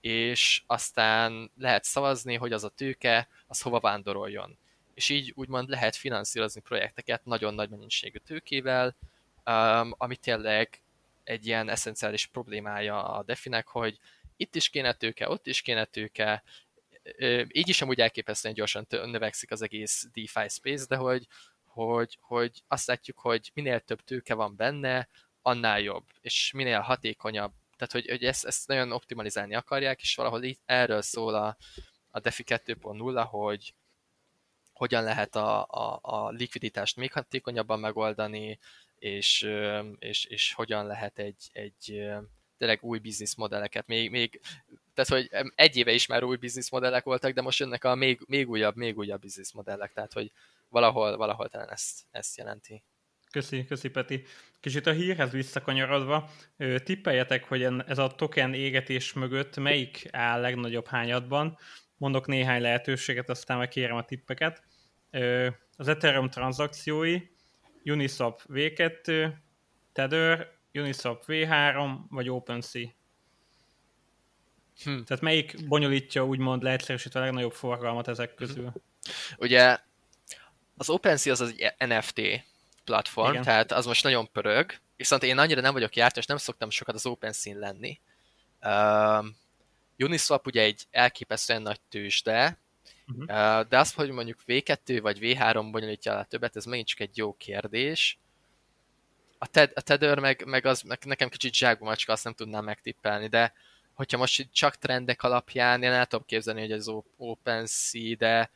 és aztán lehet szavazni, hogy az a tőke, az hova vándoroljon. És így úgymond lehet finanszírozni projekteket nagyon nagy mennyiségű tőkével, um, ami tényleg egy ilyen eszenciális problémája a Definek, hogy itt is kéne tőke, ott is kéne tőke, így is amúgy elképesztően gyorsan növekszik az egész DeFi space, de hogy, hogy, hogy azt látjuk, hogy minél több tőke van benne, annál jobb, és minél hatékonyabb. Tehát, hogy, hogy ezt, ezt nagyon optimalizálni akarják, és valahol így erről szól a, a DeFi 2.0, hogy hogyan lehet a, a, a likviditást még hatékonyabban megoldani, és, és, és hogyan lehet egy, egy tényleg új bizniszmodelleket, még, még tehát, hogy egy éve is már új bizniszmodellek voltak, de most jönnek a még, még újabb, még újabb bizniszmodellek, tehát, hogy, valahol, valahol talán ezt, ezt jelenti. Köszi, köszi Peti. Kicsit a hírhez visszakanyarodva, tippeljetek, hogy ez a token égetés mögött melyik áll legnagyobb hányadban. Mondok néhány lehetőséget, aztán meg kérem a tippeket. Az Ethereum tranzakciói, Uniswap V2, Tether, Uniswap V3 vagy OpenSea. Hm. Tehát melyik bonyolítja úgymond leegyszerűsítve a legnagyobb forgalmat ezek közül? Ugye az OpenSea az az egy NFT platform, Igen. tehát az most nagyon pörög, viszont én annyira nem vagyok jártas, nem szoktam sokat az OpenSea-n lenni. Uh, Uniswap ugye egy elképesztően nagy tőzsde, uh-huh. uh, de azt, hogy mondjuk V2 vagy V3 bonyolítja a többet, ez megint csak egy jó kérdés. A, ted, a Tether meg, meg, az, meg nekem kicsit zsákba macska, azt nem tudnám megtippelni, de hogyha most csak trendek alapján, én el tudom képzelni, hogy az OpenSea, de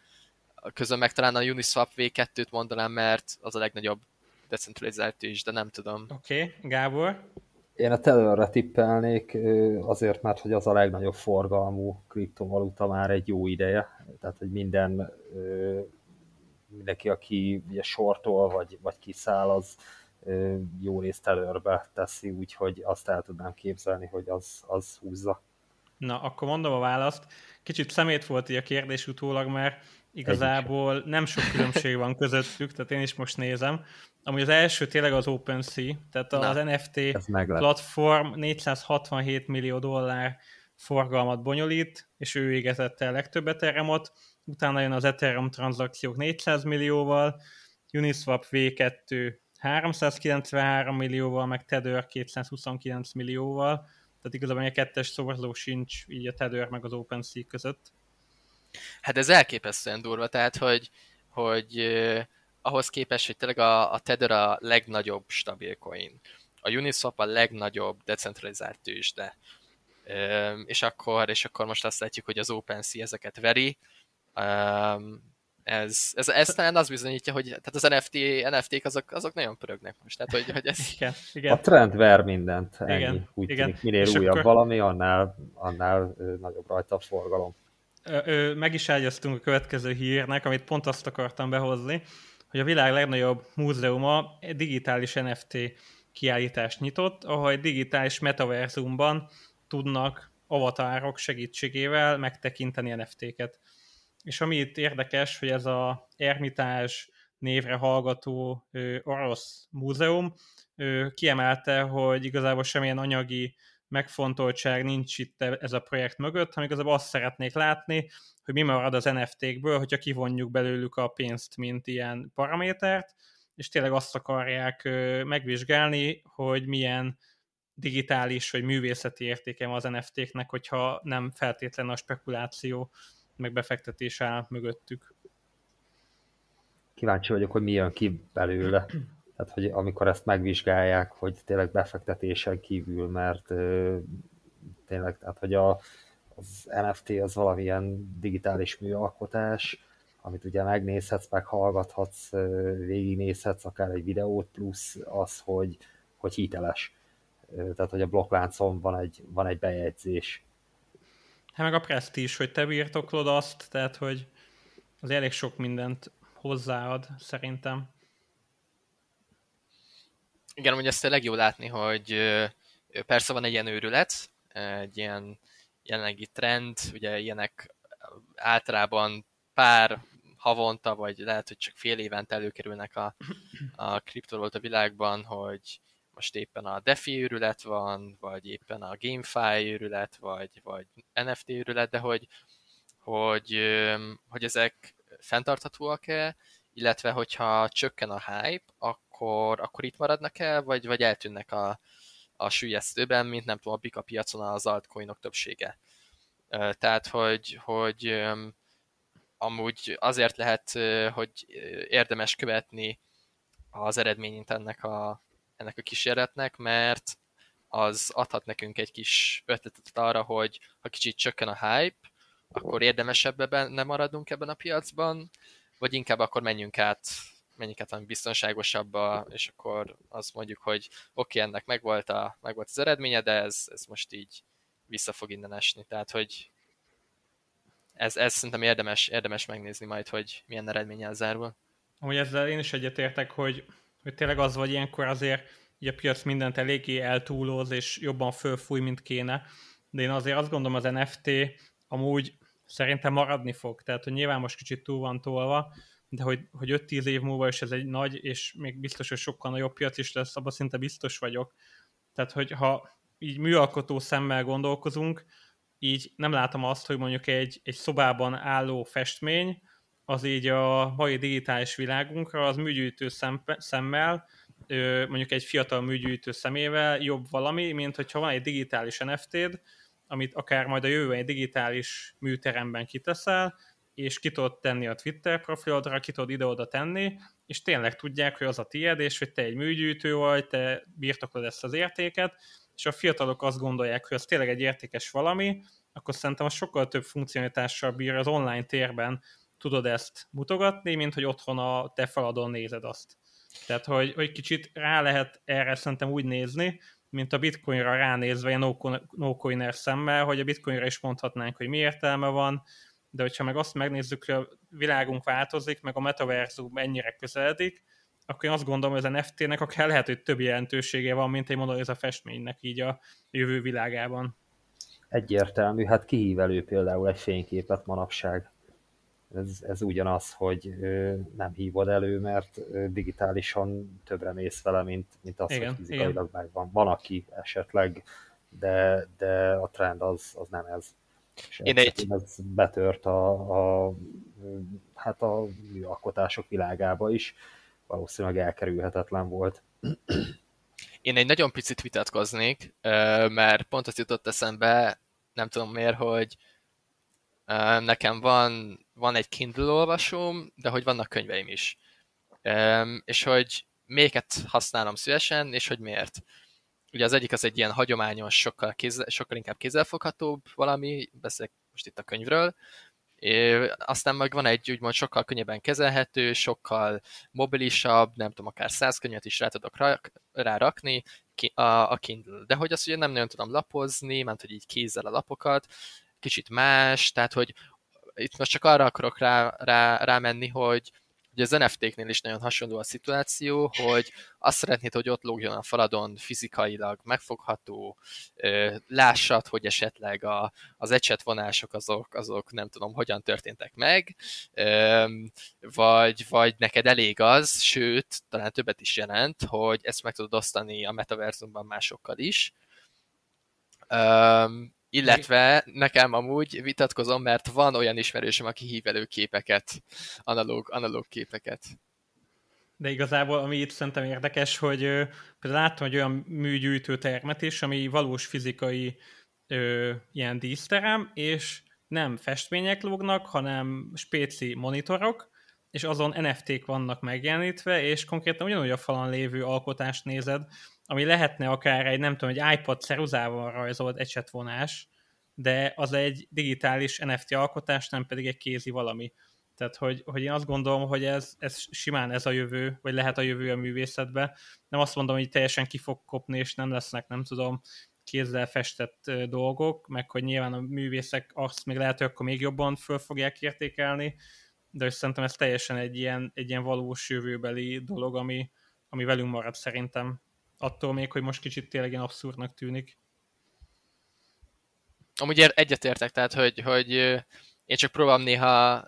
közben meg talán a Uniswap V2-t mondanám, mert az a legnagyobb decentralizált is, de nem tudom. Oké, okay. Gábor? Én a Tetherre tippelnék, azért, mert hogy az a legnagyobb forgalmú kriptovaluta már egy jó ideje. Tehát, hogy minden mindenki, aki ugye sortol, vagy, vagy kiszáll, az jó részt előrbe teszi, úgyhogy azt el tudnám képzelni, hogy az, az húzza. Na, akkor mondom a választ. Kicsit szemét volt így a kérdés utólag, mert igazából nem sok különbség van közöttük, tehát én is most nézem. Amúgy az első tényleg az OpenSea, tehát Na, az NFT platform 467 millió dollár forgalmat bonyolít, és ő égetette a legtöbb Ethereumot, utána jön az Ethereum tranzakciók 400 millióval, Uniswap V2 393 millióval, meg Tether 229 millióval, tehát igazából a kettes szorzó sincs így a Tether meg az OpenSea között. Hát ez elképesztően durva, tehát hogy, hogy eh, ahhoz képest, hogy tényleg a, a Tether a legnagyobb stabil coin, a Uniswap a legnagyobb decentralizált tőzsde, eh, és akkor, és akkor most azt látjuk, hogy az OpenSea ezeket veri, um, ez, ez, ez talán az bizonyítja, hogy tehát az NFT, NFT-k azok, azok nagyon pörögnek most. Tehát, hogy, hogy ez... igen, igen. A trend ver mindent, ennyi. Igen, Úgy igen. tűnik, minél És újabb akkor... valami, annál, annál nagyobb rajta a forgalom. Ö, meg is ágyaztunk a következő hírnek, amit pont azt akartam behozni, hogy a világ legnagyobb múzeuma digitális NFT kiállítást nyitott, ahol egy digitális metaverzumban tudnak avatárok segítségével megtekinteni NFT-ket. És ami itt érdekes, hogy ez a Ermitás névre hallgató ö, orosz múzeum ö, kiemelte, hogy igazából semmilyen anyagi megfontoltság nincs itt e, ez a projekt mögött, hanem igazából azt szeretnék látni, hogy mi marad az NFT-kből, hogyha kivonjuk belőlük a pénzt, mint ilyen paramétert, és tényleg azt akarják megvizsgálni, hogy milyen digitális vagy művészeti értéke az NFT-knek, hogyha nem feltétlen a spekuláció meg befektetés áll mögöttük. Kíváncsi vagyok, hogy mi jön ki belőle. Tehát, hogy amikor ezt megvizsgálják, hogy tényleg befektetésen kívül, mert tényleg, tehát, hogy a, az NFT az valamilyen digitális műalkotás, amit ugye megnézhetsz, meghallgathatsz, végignézhetsz akár egy videót, plusz az, hogy, hogy hiteles. Tehát, hogy a blokkláncon van egy, van egy bejegyzés, Hát meg a Presti is, hogy te birtoklod azt, tehát hogy az elég sok mindent hozzáad, szerintem. Igen, ugye ezt tényleg jó látni, hogy persze van egy ilyen őrület, egy ilyen jelenlegi trend, ugye ilyenek általában pár havonta, vagy lehet, hogy csak fél évente előkerülnek a, a kriptovaluta világban, hogy most éppen a DeFi őrület van, vagy éppen a GameFi őrület, vagy, vagy NFT őrület, de hogy, hogy, hogy ezek fenntarthatóak-e, illetve hogyha csökken a hype, akkor, akkor itt maradnak el, vagy, vagy eltűnnek a, a sülyeztőben, mint nem tudom, a bika piacon az altcoinok többsége. Tehát, hogy, hogy amúgy azért lehet, hogy érdemes követni az eredményét ennek a, ennek a kísérletnek, mert az adhat nekünk egy kis ötletet arra, hogy ha kicsit csökken a hype, akkor érdemesebb nem maradunk ebben a piacban, vagy inkább akkor menjünk át, menjünk át valami biztonságosabbba, és akkor azt mondjuk, hogy oké, okay, ennek megvolt, a, megvolt az eredménye, de ez, ez most így vissza fog innen esni. Tehát, hogy ez, ez szerintem érdemes, érdemes megnézni majd, hogy milyen eredménnyel zárul. Amúgy ezzel én is egyetértek, hogy, hogy tényleg az vagy ilyenkor azért így a piac mindent eléggé eltúloz, és jobban fölfúj, mint kéne. De én azért azt gondolom, az NFT amúgy szerintem maradni fog. Tehát, hogy nyilván most kicsit túl van tolva, de hogy, hogy 5-10 év múlva is ez egy nagy, és még biztos, hogy sokkal nagyobb piac is lesz, abban szinte biztos vagyok. Tehát, hogy ha így műalkotó szemmel gondolkozunk, így nem látom azt, hogy mondjuk egy, egy szobában álló festmény, az így a mai digitális világunkra, az műgyűjtő szemmel, mondjuk egy fiatal műgyűjtő szemével jobb valami, mint hogyha van egy digitális NFT-d, amit akár majd a jövőben egy digitális műteremben kiteszel, és ki tudod tenni a Twitter profilodra, ki tudod ide-oda tenni, és tényleg tudják, hogy az a tied, és hogy te egy műgyűjtő vagy, te birtoklod ezt az értéket, és a fiatalok azt gondolják, hogy ez tényleg egy értékes valami, akkor szerintem az sokkal több funkcionalitással bír az online térben tudod ezt mutogatni, mint hogy otthon a te faladon nézed azt. Tehát, hogy, hogy kicsit rá lehet erre szerintem úgy nézni, mint a bitcoinra ránézve ilyen no-coiner szemmel, hogy a bitcoinra is mondhatnánk, hogy mi értelme van, de hogyha meg azt megnézzük, hogy a világunk változik, meg a metaverzum mennyire közeledik, akkor én azt gondolom, hogy az NFT-nek akár lehet, hogy több jelentősége van, mint egy Mona Lisa festménynek így a jövő világában. Egyértelmű, hát kihív elő például egy fényképet manapság. Ez, ez ugyanaz, hogy nem hívod elő, mert digitálisan többre mész vele, mint, mint az, igen, hogy fizikailag megvan. Van, aki esetleg, de, de a trend az, az nem ez. És Én egy... ez betört a, a, hát a műalkotások világába is, valószínűleg elkerülhetetlen volt. Én egy nagyon picit vitatkoznék, mert pont azt jutott eszembe, nem tudom miért, hogy nekem van, van egy Kindle olvasóm, de hogy vannak könyveim is. És hogy melyiket használom szívesen, és hogy miért. Ugye az egyik az egy ilyen hagyományos, sokkal, kézzel, sokkal inkább kézzelfoghatóbb valami, beszélek most itt a könyvről, É, aztán meg van egy úgymond sokkal könnyebben kezelhető, sokkal mobilisabb, nem tudom, akár száz könyvet is rá tudok rak, rárakni, a, a Kindle. De hogy azt ugye nem nagyon tudom lapozni, mert hogy így kézzel a lapokat, kicsit más, tehát hogy itt most csak arra akarok rá, rá, rámenni, hogy Ugye az NFT-knél is nagyon hasonló a szituáció, hogy azt szeretnéd, hogy ott lógjon a faladon fizikailag megfogható, lássad, hogy esetleg a, az ecsetvonások azok, azok nem tudom, hogyan történtek meg, vagy, vagy neked elég az, sőt, talán többet is jelent, hogy ezt meg tudod osztani a metaverzumban másokkal is. Illetve nekem amúgy vitatkozom, mert van olyan ismerősöm, aki hív elő képeket, analóg, analóg képeket. De igazából, ami itt szerintem érdekes, hogy például láttam egy olyan műgyűjtő termet is, ami valós fizikai ö, ilyen díszterem, és nem festmények lógnak, hanem spéci monitorok, és azon NFT-k vannak megjelenítve, és konkrétan ugyanúgy a falon lévő alkotást nézed, ami lehetne akár egy, nem tudom, egy iPod ceruzával rajzolt ecsetvonás, de az egy digitális NFT alkotás, nem pedig egy kézi valami. Tehát, hogy, hogy én azt gondolom, hogy ez, ez simán ez a jövő, vagy lehet a jövő a művészetbe. Nem azt mondom, hogy teljesen ki fog kopni, és nem lesznek, nem tudom, kézzel festett dolgok, meg hogy nyilván a művészek azt még lehet, hogy akkor még jobban föl fogják értékelni, de szerintem ez teljesen egy ilyen, egy ilyen valós jövőbeli dolog, ami, ami velünk marad szerintem attól még, hogy most kicsit tényleg ilyen abszurdnak tűnik. Amúgy egyetértek, tehát, hogy, hogy én csak próbálom néha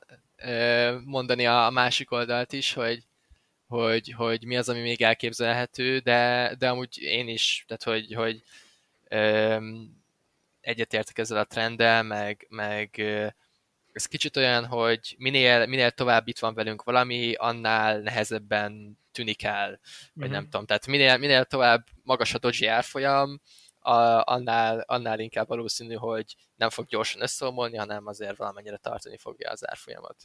mondani a másik oldalt is, hogy, hogy, hogy mi az, ami még elképzelhető, de, de amúgy én is, tehát hogy, hogy egyetértek ezzel a trenddel, meg, meg ez kicsit olyan, hogy minél, minél tovább itt van velünk valami, annál nehezebben tűnik el, vagy mm-hmm. nem tudom. Tehát minél, minél tovább magas a doji árfolyam, a, annál, annál inkább valószínű, hogy nem fog gyorsan összeomolni, hanem azért valamennyire tartani fogja az árfolyamat.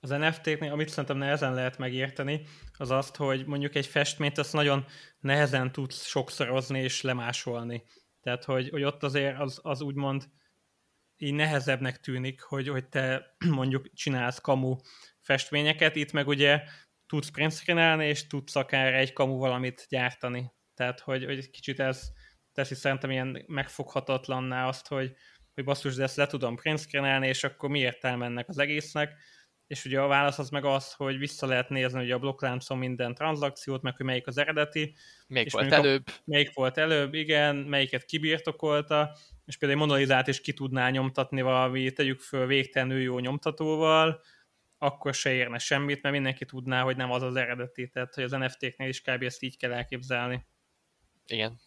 Az NFT-knél, amit szerintem nehezen lehet megérteni, az azt, hogy mondjuk egy festményt azt nagyon nehezen tudsz sokszorozni és lemásolni. Tehát, hogy, hogy ott azért az, az úgymond így nehezebbnek tűnik, hogy, hogy te mondjuk csinálsz kamu festményeket, itt meg ugye tudsz print és tudsz akár egy kamu valamit gyártani. Tehát, hogy, hogy kicsit ez teszi szerintem ilyen megfoghatatlanná azt, hogy, hogy basszus, de ezt le tudom print és akkor mi értelme ennek az egésznek. és ugye a válasz az meg az, hogy vissza lehet nézni ugye a blokkláncon minden tranzakciót, meg hogy melyik az eredeti. Melyik és volt előbb. A, melyik volt előbb, igen, melyiket kibirtokolta, és például egy monolizát is ki tudná nyomtatni valami, tegyük föl végtelenül jó nyomtatóval, akkor se érne semmit, mert mindenki tudná, hogy nem az az eredeti, tehát hogy az NFT-knél is kb. ezt így kell elképzelni. Igen.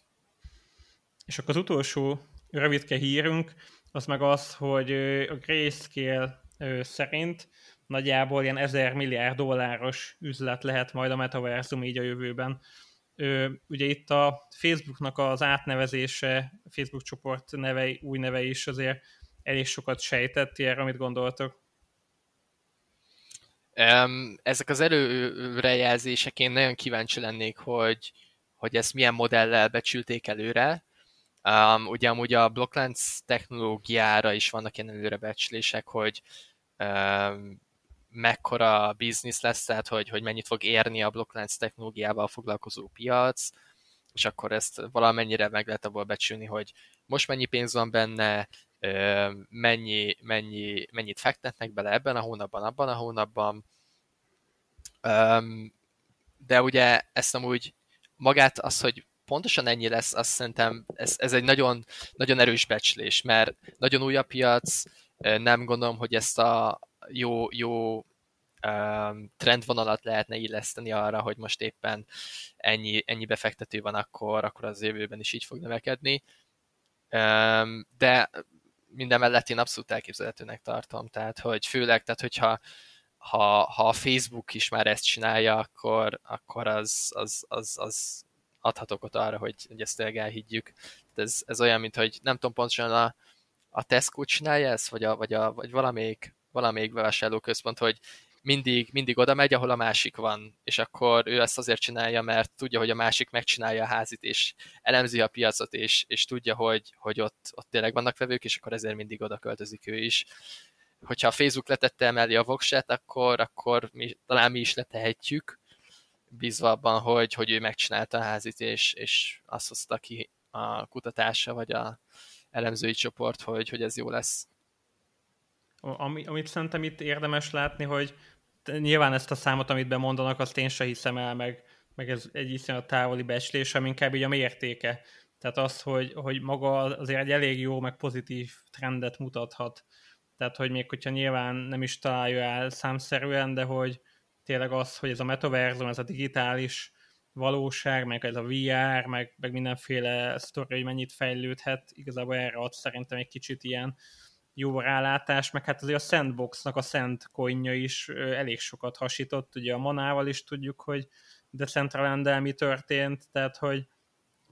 És akkor az utolsó rövidke hírünk, az meg az, hogy a Grayscale szerint nagyjából ilyen 1000 milliárd dolláros üzlet lehet majd a metaversum így a jövőben. Ugye itt a Facebooknak az átnevezése, Facebook csoport neve, új neve is azért elég sokat sejtett, erre mit gondoltok? Ezek az előrejelzések, én nagyon kíváncsi lennék, hogy, hogy ezt milyen modellel becsülték előre. Um, ugye amúgy a blokklánc technológiára is vannak ilyen előrebecslések, hogy um, mekkora biznisz lesz, tehát hogy, hogy mennyit fog érni a blokklánc technológiával foglalkozó piac, és akkor ezt valamennyire meg lehet abból becsülni, hogy most mennyi pénz van benne, mennyi, mennyi, mennyit fektetnek bele ebben a hónapban, abban a hónapban. De ugye ezt amúgy magát az, hogy pontosan ennyi lesz, azt szerintem ez, ez egy nagyon, nagyon erős becslés, mert nagyon új a piac, nem gondolom, hogy ezt a jó, jó trendvonalat lehetne illeszteni arra, hogy most éppen ennyi, ennyi befektető van, akkor, akkor az jövőben is így fog növekedni. De minden mellett én abszolút elképzelhetőnek tartom, tehát hogy főleg, tehát hogyha ha, ha a Facebook is már ezt csinálja, akkor, akkor az, az, az, az adhatok ott arra, hogy, hogy ezt tényleg elhiggyük. Ez, ez olyan, mint hogy nem tudom pontosan a, a Tesco csinálja ezt, vagy, a, vagy, a, vagy valamelyik, valamelyik bevásárlóközpont, hogy mindig, mindig oda megy, ahol a másik van, és akkor ő ezt azért csinálja, mert tudja, hogy a másik megcsinálja a házit, és elemzi a piacot, és, és tudja, hogy, hogy ott, ott tényleg vannak vevők, és akkor ezért mindig oda költözik ő is. Hogyha a Facebook letette emeli a vokset, akkor, akkor mi, talán mi is letehetjük, bízva abban, hogy, hogy ő megcsinálta a házit, és, és azt hozta ki a kutatása, vagy a elemzői csoport, hogy, hogy ez jó lesz. Ami, amit szerintem itt érdemes látni, hogy nyilván ezt a számot, amit bemondanak, azt én se hiszem el, meg, meg ez egy iszonyat távoli becslés, ami inkább így a mértéke. Tehát az, hogy, hogy maga azért egy elég jó, meg pozitív trendet mutathat. Tehát, hogy még hogyha nyilván nem is találja el számszerűen, de hogy tényleg az, hogy ez a metaverzum, ez a digitális valóság, meg ez a VR, meg, meg mindenféle sztori, hogy mennyit fejlődhet, igazából erre ad szerintem egy kicsit ilyen jó rálátás, meg hát azért a Sandboxnak a Sand coinja is elég sokat hasított, ugye a Manával is tudjuk, hogy Decentraland mi történt, tehát hogy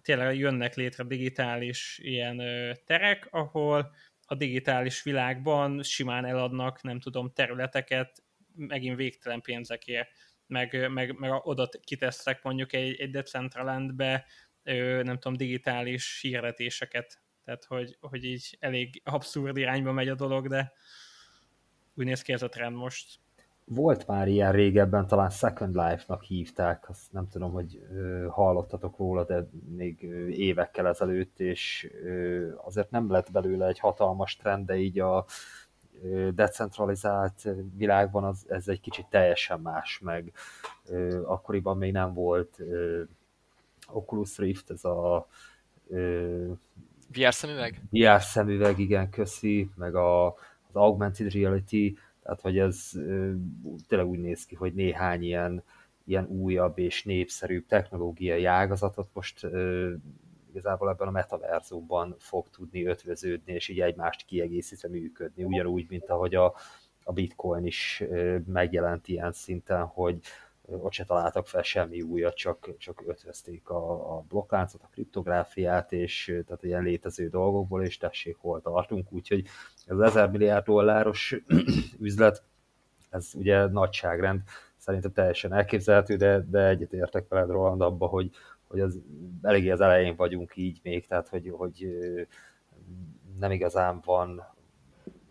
tényleg jönnek létre digitális ilyen terek, ahol a digitális világban simán eladnak, nem tudom, területeket megint végtelen pénzekért, meg, meg, meg oda kiteszek mondjuk egy, egy Decentralandbe, nem tudom, digitális hirdetéseket tehát hogy, hogy így elég abszurd irányba megy a dolog, de úgy néz ki ez a trend most. Volt már ilyen régebben, talán Second Life-nak hívták, azt nem tudom, hogy hallottatok róla, de még évekkel ezelőtt, és azért nem lett belőle egy hatalmas trend, de így a decentralizált világban az, ez egy kicsit teljesen más, meg akkoriban még nem volt Oculus Rift, ez a VR szemüveg? VR szemüveg, igen, köszi, meg a, az augmented reality, tehát hogy ez tényleg úgy néz ki, hogy néhány ilyen, ilyen újabb és népszerűbb technológiai ágazatot most igazából ebben a metaverzumban fog tudni ötvöződni, és így egymást kiegészítve működni, ugyanúgy, mint ahogy a, a bitcoin is megjelent ilyen szinten, hogy ott se találtak fel semmi újat, csak, csak ötvözték a, a blokkláncot, a kriptográfiát, és tehát ilyen létező dolgokból, és tessék, hol tartunk, úgyhogy az 1000 milliárd dolláros üzlet, ez ugye nagyságrend, szerintem teljesen elképzelhető, de, de egyetértek veled Roland abba, hogy, hogy az eléggé az elején vagyunk így még, tehát hogy, hogy nem igazán van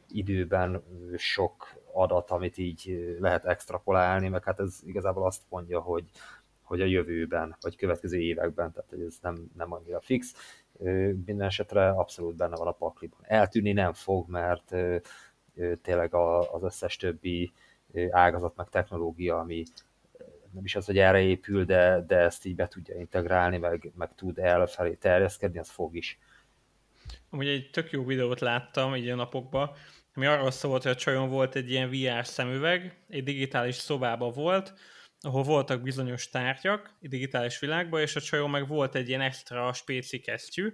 időben sok adat, amit így lehet extrapolálni, meg hát ez igazából azt mondja, hogy, hogy a jövőben, vagy következő években, tehát hogy ez nem, nem annyira fix. Minden esetre abszolút benne van a pakliban. Eltűnni nem fog, mert tényleg az összes többi ágazat, meg technológia, ami nem is az, hogy erre épül, de, de ezt így be tudja integrálni, meg, meg tud elfelé terjeszkedni, az fog is. Amúgy egy tök jó videót láttam így a napokban, ami arról szólt, hogy a csajon volt egy ilyen VR szemüveg, egy digitális szobába volt, ahol voltak bizonyos tárgyak, egy digitális világban, és a csajon meg volt egy ilyen extra spéci kesztyű,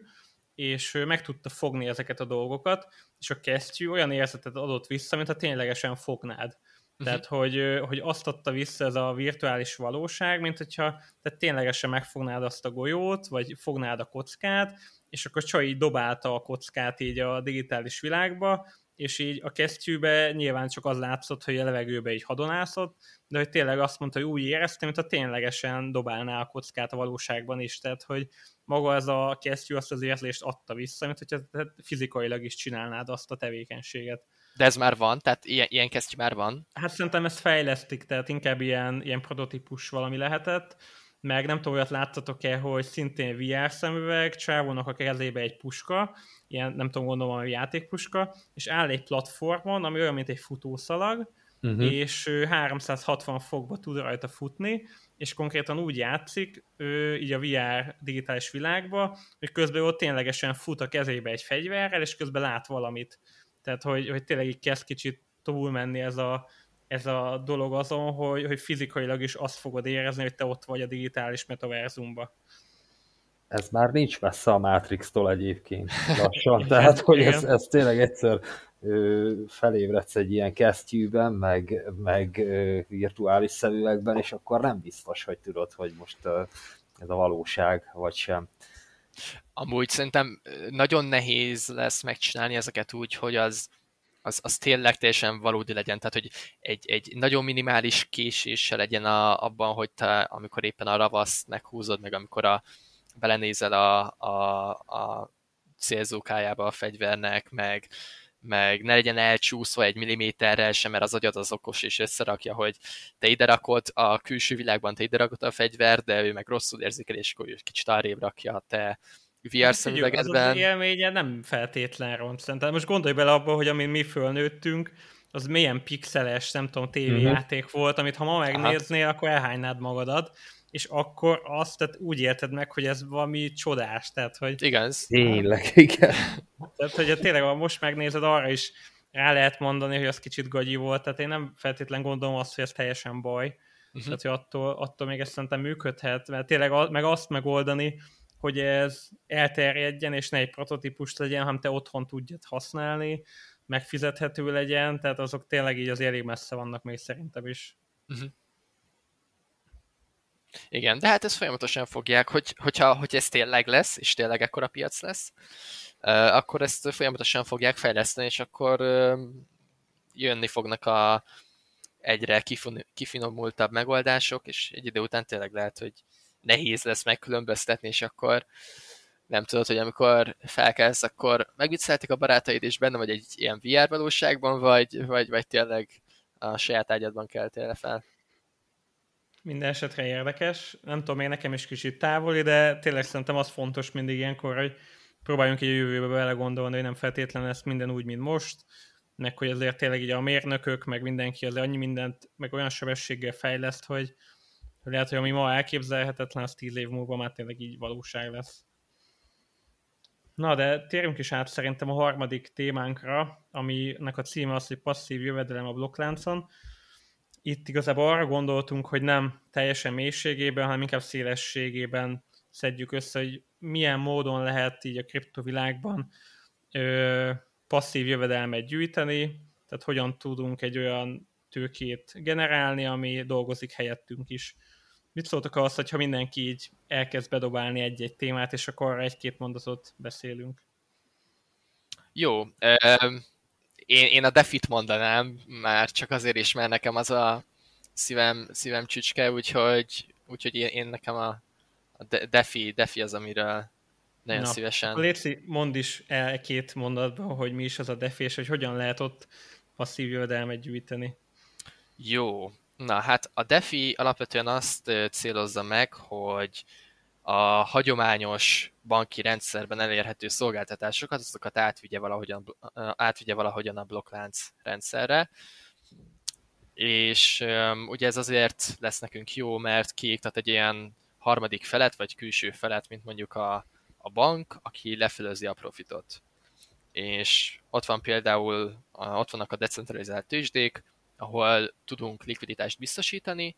és meg tudta fogni ezeket a dolgokat, és a kesztyű olyan érzetet adott vissza, mintha ténylegesen fognád. Uh-huh. Tehát, hogy, hogy azt adta vissza ez a virtuális valóság, mint hogyha te ténylegesen megfognád azt a golyót, vagy fognád a kockát, és akkor így dobálta a kockát így a digitális világba, és így a kesztyűbe nyilván csak az látszott, hogy a levegőbe így hadonászott, de hogy tényleg azt mondta, hogy úgy éreztem, mint a ténylegesen dobálná a kockát a valóságban is, tehát hogy maga ez a kesztyű azt az érzést adta vissza, mint hogyha fizikailag is csinálnád azt a tevékenységet. De ez már van? Tehát ilyen, ilyen kesztyű már van? Hát szerintem ezt fejlesztik, tehát inkább ilyen, ilyen prototípus valami lehetett, meg nem tudom, olyat láttatok-e, hogy szintén VR szemüveg, csávónak a kezébe egy puska, ilyen nem tudom, gondolom, a játékpuska, és áll egy platformon, ami olyan, mint egy futószalag, uh-huh. és 360 fokba tud rajta futni, és konkrétan úgy játszik, ő, így a VR digitális világba, hogy közben ott ténylegesen fut a kezébe egy fegyverrel, és közben lát valamit. Tehát, hogy, hogy tényleg így kezd kicsit túlmenni ez a, ez a dolog azon, hogy, hogy fizikailag is azt fogod érezni, hogy te ott vagy a digitális metaverzumba. Ez már nincs messze a Matrix-tól egyébként lassan, tehát hogy ez, ez tényleg egyszer ö, felébredsz egy ilyen kesztyűben, meg, meg ö, virtuális szemüvegben, és akkor nem biztos, hogy tudod, hogy most ö, ez a valóság, vagy sem. Amúgy szerintem nagyon nehéz lesz megcsinálni ezeket úgy, hogy az, az, az tényleg teljesen valódi legyen, tehát hogy egy, egy nagyon minimális késéssel legyen a, abban, hogy te amikor éppen a ravaszt meghúzod, meg amikor a, belenézel a, a, a célzókájába a fegyvernek, meg, meg ne legyen elcsúszva egy milliméterrel sem, mert az agyad az okos és összerakja, hogy te ide rakod a külső világban, te ide rakod a fegyver, de ő meg rosszul érzékel, és akkor kicsit arrébb rakja a te VR szemüvegedben. Az élménye nem feltétlen ront. Szerintem most gondolj bele abba, hogy amin mi fölnőttünk, az milyen pixeles, nem tudom, tévéjáték uh-huh. volt, amit ha ma megnéznél, hát. akkor elhánnád magadat és akkor azt tehát úgy érted meg, hogy ez valami csodás, tehát hogy... Igen. Tényleg, igen. Tehát, hogy tényleg, ha most megnézed, arra is rá lehet mondani, hogy az kicsit gagyi volt, tehát én nem feltétlen gondolom azt, hogy ez teljesen baj, uh-huh. tehát, hogy attól, attól még ez szerintem működhet, mert tényleg meg azt megoldani, hogy ez elterjedjen, és ne egy prototípus legyen, hanem te otthon tudjad használni, megfizethető legyen, tehát azok tényleg így az elég messze vannak még szerintem is. Uh-huh. Igen, de hát ezt folyamatosan fogják, hogy, hogyha hogy ez tényleg lesz, és tényleg ekkora piac lesz, akkor ezt folyamatosan fogják fejleszteni, és akkor jönni fognak a egyre kifinomultabb megoldások, és egy idő után tényleg lehet, hogy nehéz lesz megkülönböztetni, és akkor nem tudod, hogy amikor felkelsz, akkor megviccelték a barátaid, és benne vagy egy ilyen VR valóságban, vagy, vagy, vagy tényleg a saját ágyadban keltél fel. Minden esetre érdekes. Nem tudom, még nekem is kicsit távoli, de tényleg szerintem az fontos mindig ilyenkor, hogy próbáljunk egy jövőbe belegondolni, hogy nem feltétlenül lesz minden úgy, mint most, meg hogy azért tényleg így a mérnökök, meg mindenki azért annyi mindent, meg olyan sebességgel fejleszt, hogy lehet, hogy ami ma elképzelhetetlen, az tíz év múlva már tényleg így valóság lesz. Na, de térjünk is át szerintem a harmadik témánkra, aminek a címe az, hogy passzív jövedelem a blokkláncon itt igazából arra gondoltunk, hogy nem teljesen mélységében, hanem inkább szélességében szedjük össze, hogy milyen módon lehet így a kriptovilágban ö, passzív jövedelmet gyűjteni, tehát hogyan tudunk egy olyan tőkét generálni, ami dolgozik helyettünk is. Mit szóltok ahhoz, hogyha mindenki így elkezd bedobálni egy-egy témát, és akkor egy-két mondatot beszélünk? Jó, én, én a defit mondanám, már csak azért is, mert nekem az a szívem, szívem csücske, úgyhogy, úgyhogy én, én nekem a, a defi, defi az, amiről nagyon Na, szívesen. Léci, mondd is el két mondatban, hogy mi is az a defi, és hogy hogyan lehet ott passzív jövedelmet gyűjteni. Jó. Na hát a defi alapvetően azt célozza meg, hogy a hagyományos banki rendszerben elérhető szolgáltatásokat, azokat átvigye valahogyan, átvigye valahogyan a blokklánc rendszerre. és ugye ez azért lesz nekünk jó, mert kiiktat egy ilyen harmadik felet, vagy külső felet, mint mondjuk a, a bank, aki lefelőzi a profitot. És ott van például, ott vannak a decentralizált tőzsdék, ahol tudunk likviditást biztosítani,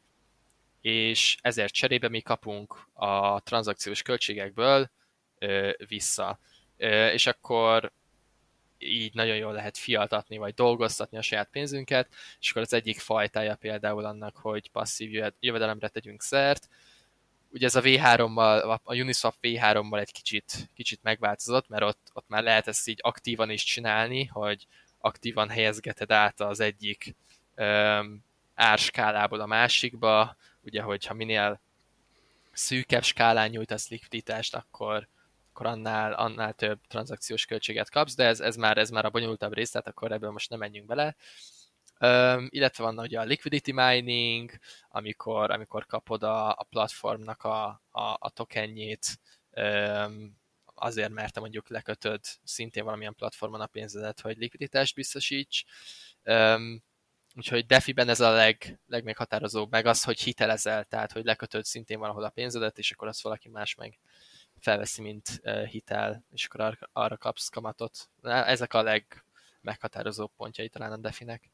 és ezért cserébe mi kapunk a tranzakciós költségekből ö, vissza. Ö, és akkor így nagyon jól lehet fialtatni, vagy dolgoztatni a saját pénzünket, és akkor az egyik fajtája például annak, hogy passzív jövedelemre tegyünk szert. Ugye ez a V3-mal, a Uniswap V3-mal egy kicsit, kicsit megváltozott, mert ott, ott már lehet ezt így aktívan is csinálni, hogy aktívan helyezgeted át az egyik árskálából a másikba, ugye, hogyha minél szűkebb skálán nyújtasz likviditást, akkor, akkor annál, annál több tranzakciós költséget kapsz, de ez, ez, már, ez már a bonyolultabb rész, tehát akkor ebből most nem menjünk bele. Um, illetve van ugye a liquidity mining, amikor, amikor kapod a, a platformnak a, a, a tokenjét, um, azért, mert te mondjuk lekötöd szintén valamilyen platformon a pénzedet, hogy likviditást biztosíts. Um, Úgyhogy Defiben ez a leg, legmeghatározóbb, meg az, hogy hitelezel, tehát hogy lekötöd szintén valahol a pénzedet, és akkor azt valaki más meg felveszi, mint hitel, és akkor arra, arra kapsz kamatot. Ezek a legmeghatározóbb pontjai talán a Definek.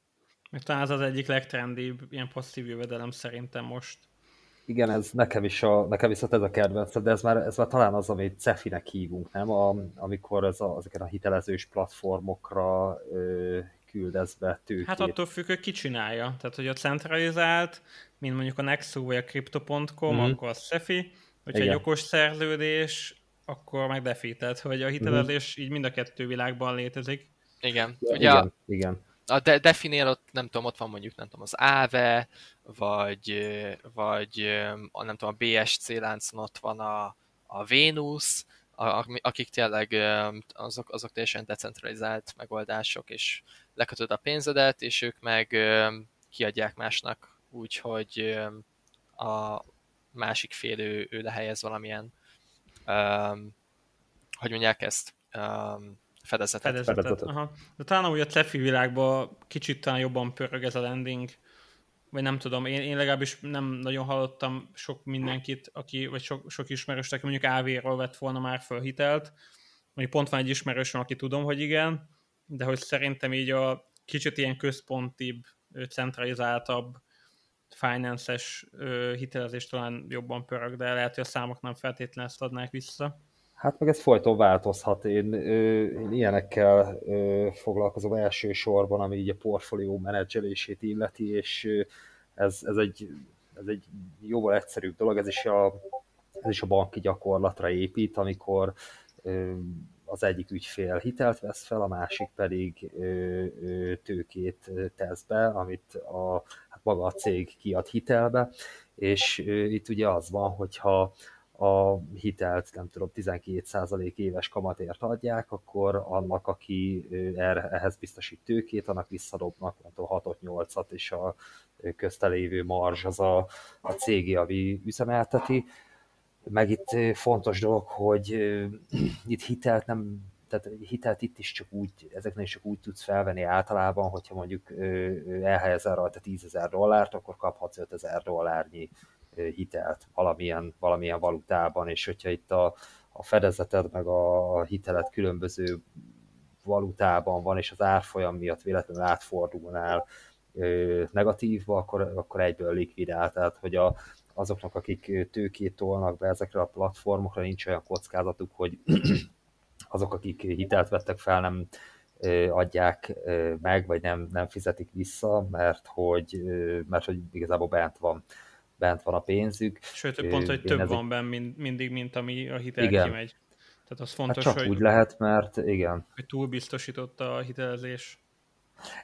Még talán ez az egyik legtrendibb ilyen passzív jövedelem szerintem most. Igen, ez nekem is a, nekem viszont ez a kedvenc, de ez már, ez már talán az, amit Cefinek hívunk, nem? A, amikor ez a, ezeken a hitelezős platformokra ö, küldesz be tőkét. Hát attól függ, hogy ki csinálja. Tehát, hogy a centralizált, mint mondjuk a Nexo vagy a Crypto.com, mm-hmm. akkor a Cefi, hogyha Igen. egy okos szerződés, akkor meg Defi. Tehát, hogy a hitelezés mm-hmm. így mind a kettő világban létezik. Igen. Ugye igen, a, igen. A de- Definél ott, nem tudom, ott van mondjuk, nem tudom, az AVE, vagy, vagy a, nem tudom, a BSC láncon ott van a, a Venus, akik tényleg azok, azok teljesen decentralizált megoldások, és lekötöd a pénzedet, és ők meg kiadják másnak úgy, hogy a másik fél ő, ő lehelyez valamilyen, um, hogy mondják ezt, um, fedezetet. fedezetet. fedezetet. Aha. De talán úgy a Cefi világban kicsit talán jobban pörög ez a landing, vagy nem tudom, én, én legalábbis nem nagyon hallottam sok mindenkit, aki, vagy sok, sok ismerős, aki mondjuk AV-ról vett volna már föl hitelt, mondjuk pont van egy ismerősöm, aki tudom, hogy igen, de hogy szerintem így a kicsit ilyen központibb, centralizáltabb finance-es hitelezés talán jobban pörög, de lehet, hogy a számok nem feltétlenül ezt adnák vissza. Hát meg ez folyton változhat. Én, én ilyenekkel foglalkozom elsősorban, ami így a portfólió menedzselését illeti, és ez, ez, egy, ez egy jóval egyszerűbb dolog, ez is a, ez is a banki gyakorlatra épít, amikor az egyik ügyfél hitelt vesz fel, a másik pedig tőkét tesz be, amit a, hát maga a cég kiad hitelbe, és itt ugye az van, hogyha a hitelt, nem tudom, 12% éves kamatért adják, akkor annak, aki erre, ehhez biztosít tőkét, annak visszadobnak, nem tudom, 6-8-at, és a köztelévő marzs az a, a cég, ami üzemelteti. Meg itt fontos dolog, hogy itt hitelt nem tehát hitelt itt is csak úgy, ezeknél is csak úgy tudsz felvenni általában, hogyha mondjuk elhelyezel rajta 10 ezer dollárt, akkor kaphatsz 5 ezer dollárnyi hitelt valamilyen, valamilyen valutában, és hogyha itt a, a fedezeted meg a hitelet különböző valutában van, és az árfolyam miatt véletlenül átfordulnál negatívba, akkor, akkor egyből likvidál. Tehát, hogy a, azoknak, akik tőkét tolnak be ezekre a platformokra, nincs olyan kockázatuk, hogy azok, akik hitelt vettek fel, nem adják meg, vagy nem, nem fizetik vissza, mert hogy, mert hogy igazából bent van bent van a pénzük. Sőt, pont, hogy több ezek... van benne mind, mindig, mint ami a hitel igen. kimegy. Tehát az fontos, hát csak hogy, úgy lehet, mert igen. Hogy túl biztosított a hitelezés.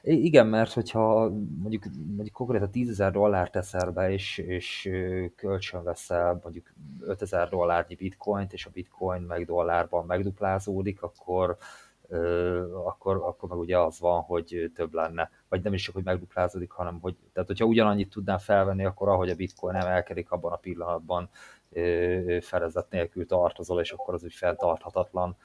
Igen, mert hogyha mondjuk, mondjuk konkrétan 10 ezer dollár teszel be, és, és kölcsön veszel mondjuk 5 ezer dollárnyi bitcoint, és a bitcoin meg dollárban megduplázódik, akkor akkor, akkor meg ugye az van, hogy több lenne. Vagy nem is csak, hogy megduplázódik, hanem hogy, tehát hogyha ugyanannyit tudnám felvenni, akkor ahogy a bitcoin emelkedik, abban a pillanatban felezet nélkül tartozol, és akkor az úgy fenntarthatatlan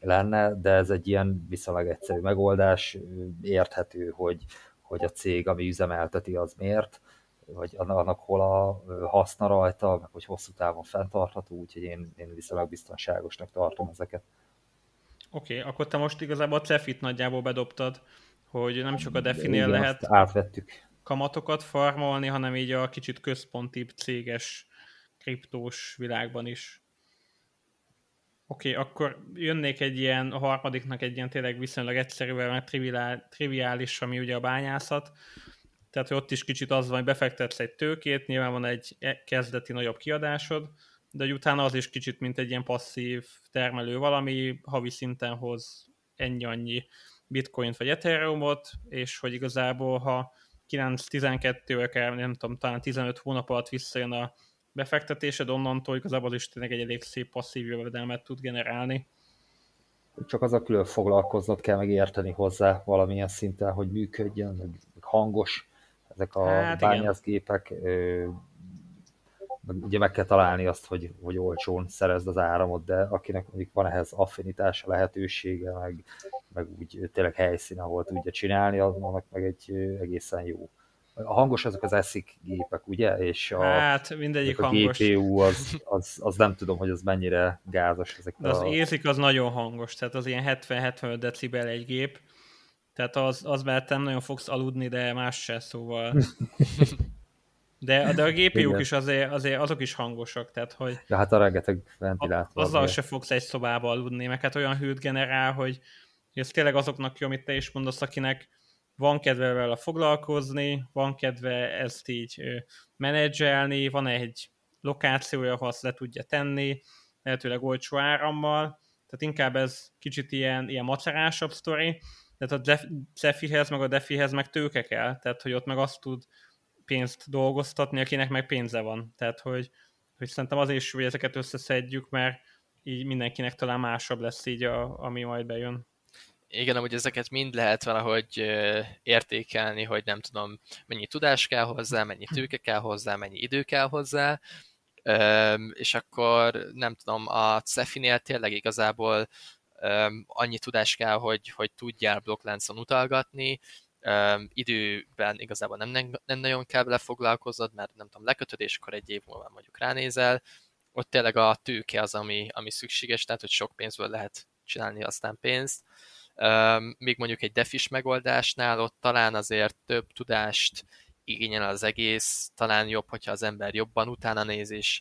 lenne, de ez egy ilyen viszonylag egyszerű megoldás, érthető, hogy, hogy a cég, ami üzemelteti, az miért, vagy annak hol a haszna rajta, meg hogy hosszú távon fenntartható, úgyhogy én, én viszonylag biztonságosnak tartom ezeket. Oké, okay, akkor te most igazából a Cefit nagyjából bedobtad, hogy nem csak a Definél lehet átvettük. kamatokat farmolni, hanem így a kicsit központibb céges kriptós világban is. Oké, okay, akkor jönnék egy ilyen, a harmadiknak egy ilyen tényleg viszonylag egyszerű, mert triviális, ami ugye a bányászat. Tehát, hogy ott is kicsit az van, hogy befektetsz egy tőkét, nyilván van egy e- kezdeti nagyobb kiadásod, de hogy utána az is kicsit, mint egy ilyen passzív termelő valami, havi szinten hoz ennyi-annyi bitcoint vagy ethereumot, és hogy igazából, ha 9-12 nem tudom, talán 15 hónap alatt visszajön a befektetésed, onnantól igazából az is tényleg egy elég szép passzív jövedelmet tud generálni. Csak az a külön foglalkoznod kell meg érteni hozzá valamilyen szinten, hogy működjön, hangos ezek a hát bányászgépek, ugye meg kell találni azt, hogy, hogy olcsón szerezd az áramot, de akinek mondjuk van ehhez affinitása, lehetősége, meg, meg úgy tényleg helyszín, ahol tudja csinálni, annak meg egy egészen jó. A hangos azok az eszik gépek, ugye? És a, hát mindegyik a hangos. GPU az, az, az, nem tudom, hogy az mennyire gázos. Ezek De az a... észik az nagyon hangos, tehát az ilyen 70-75 decibel egy gép, tehát az, az mert nem nagyon fogsz aludni, de más se, szóval De, de a GPU-k is azért, azért azok is hangosak, tehát hogy... De hát a rengeteg ventilátor. Azzal se fogsz egy szobába aludni, meg hát olyan hőt generál, hogy ez tényleg azoknak jó, amit te is mondasz, akinek van kedve vele foglalkozni, van kedve ezt így menedzselni, van egy lokációja, ahol azt le tudja tenni, lehetőleg olcsó árammal, tehát inkább ez kicsit ilyen, ilyen macerásabb sztori, tehát a Cefihez, meg a Defihez meg tőke kell, tehát hogy ott meg azt tud pénzt dolgoztatni, akinek meg pénze van. Tehát, hogy, hogy szerintem azért is, hogy ezeket összeszedjük, mert így mindenkinek talán másabb lesz így, a, ami majd bejön. Igen, amúgy ezeket mind lehet valahogy értékelni, hogy nem tudom, mennyi tudás kell hozzá, mennyi tőke kell hozzá, mennyi idő kell hozzá, és akkor nem tudom, a Cefinél tényleg igazából annyi tudás kell, hogy, hogy tudjál blokkláncon utalgatni, időben igazából nem, nem, nem nagyon kell vele foglalkoznod, mert nem tudom, lekötöd, és akkor egy év múlva mondjuk ránézel, ott tényleg a tőke az, ami, ami szükséges, tehát hogy sok pénzből lehet csinálni aztán pénzt. Még mondjuk egy defis megoldásnál ott talán azért több tudást igényel az egész, talán jobb, hogyha az ember jobban utána néz, és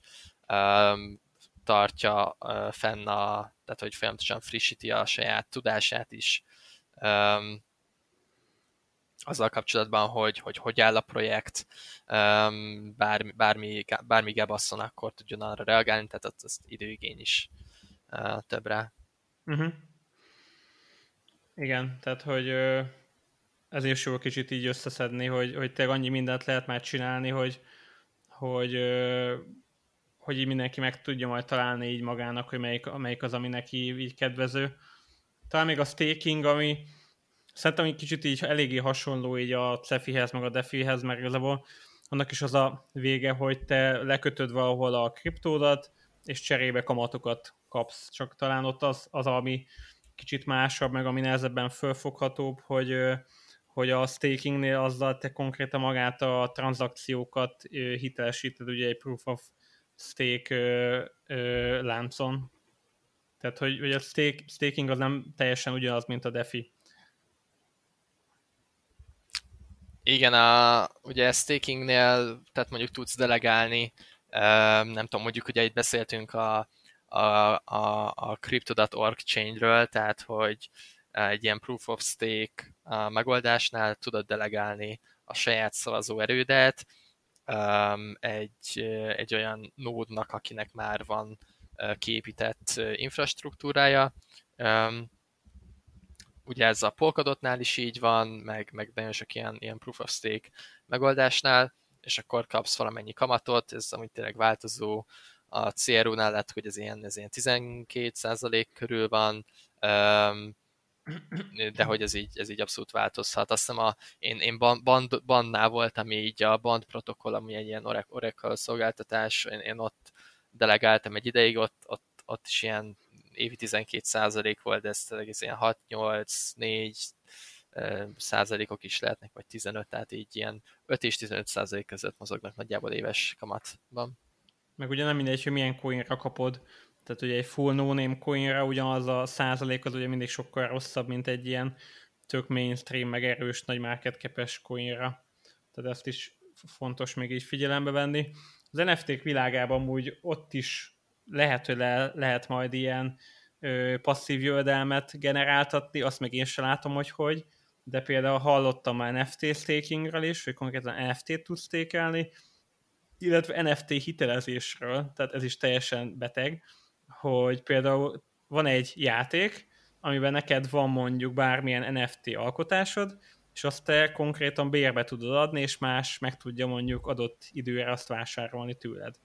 tartja fenn a, tehát hogy folyamatosan frissíti a saját tudását is. Azzal kapcsolatban, hogy hogy, hogy áll a projekt, bármi, bármi, bármi gebasszon, akkor tudjon arra reagálni, tehát az, az időigény is több rá. Uh-huh. Igen, tehát hogy ezért jó kicsit így összeszedni, hogy, hogy te annyi mindent lehet már csinálni, hogy, hogy, hogy így mindenki meg tudja majd találni így magának, hogy melyik, melyik az, ami neki így kedvező. Talán még a staking, ami, Szerintem egy kicsit így eléggé hasonló így a Cefihez, meg a Defihez, mert igazából annak is az a vége, hogy te lekötöd valahol a kriptódat, és cserébe kamatokat kapsz. Csak talán ott az, az ami kicsit másabb, meg ami nehezebben fölfoghatóbb, hogy, hogy a stakingnél azzal te konkrétan magát a tranzakciókat hitelesíted, ugye egy proof of stake láncon. Tehát, hogy, hogy a stake, staking az nem teljesen ugyanaz, mint a DeFi. Igen, a, ugye stakingnél, tehát mondjuk tudsz delegálni, nem tudom, mondjuk ugye itt beszéltünk a, a, a, a Crypto.org chainről, tehát hogy egy ilyen proof of stake megoldásnál tudod delegálni a saját szavazó erődet egy, egy olyan nódnak, akinek már van kiépített infrastruktúrája, ugye ez a Polkadotnál is így van, meg, meg nagyon sok ilyen, ilyen proof of stake megoldásnál, és akkor kapsz valamennyi kamatot, ez amit tényleg változó, a CRU-nál lett, hogy ez ilyen, ez ilyen 12% körül van, de hogy ez így, ez így abszolút változhat. Azt hiszem, a, én, én band, bandnál voltam így a band protokoll, ami egy ilyen Oracle szolgáltatás, én, én ott delegáltam egy ideig, ott, ott, ott is ilyen évi 12 százalék volt, de ez egész ilyen 6, 8, 4 százalékok is lehetnek, vagy 15, tehát így ilyen 5 és 15 százalék között mozognak nagyjából éves kamatban. Meg ugye nem mindegy, hogy milyen coinra kapod, tehát ugye egy full no-name coinra ugyanaz a százalék az ugye mindig sokkal rosszabb, mint egy ilyen tök mainstream, meg erős, nagy market capes coinra. Tehát ezt is fontos még így figyelembe venni. Az NFT-k világában úgy ott is lehet, hogy le, lehet majd ilyen ö, passzív jövedelmet generáltatni, azt meg én sem látom, hogy hogy, de például hallottam már NFT stakingről is, hogy konkrétan NFT-t tudsz stékelni, illetve NFT hitelezésről, tehát ez is teljesen beteg, hogy például van egy játék, amiben neked van mondjuk bármilyen NFT alkotásod, és azt te konkrétan bérbe tudod adni, és más meg tudja mondjuk adott időre azt vásárolni tőled.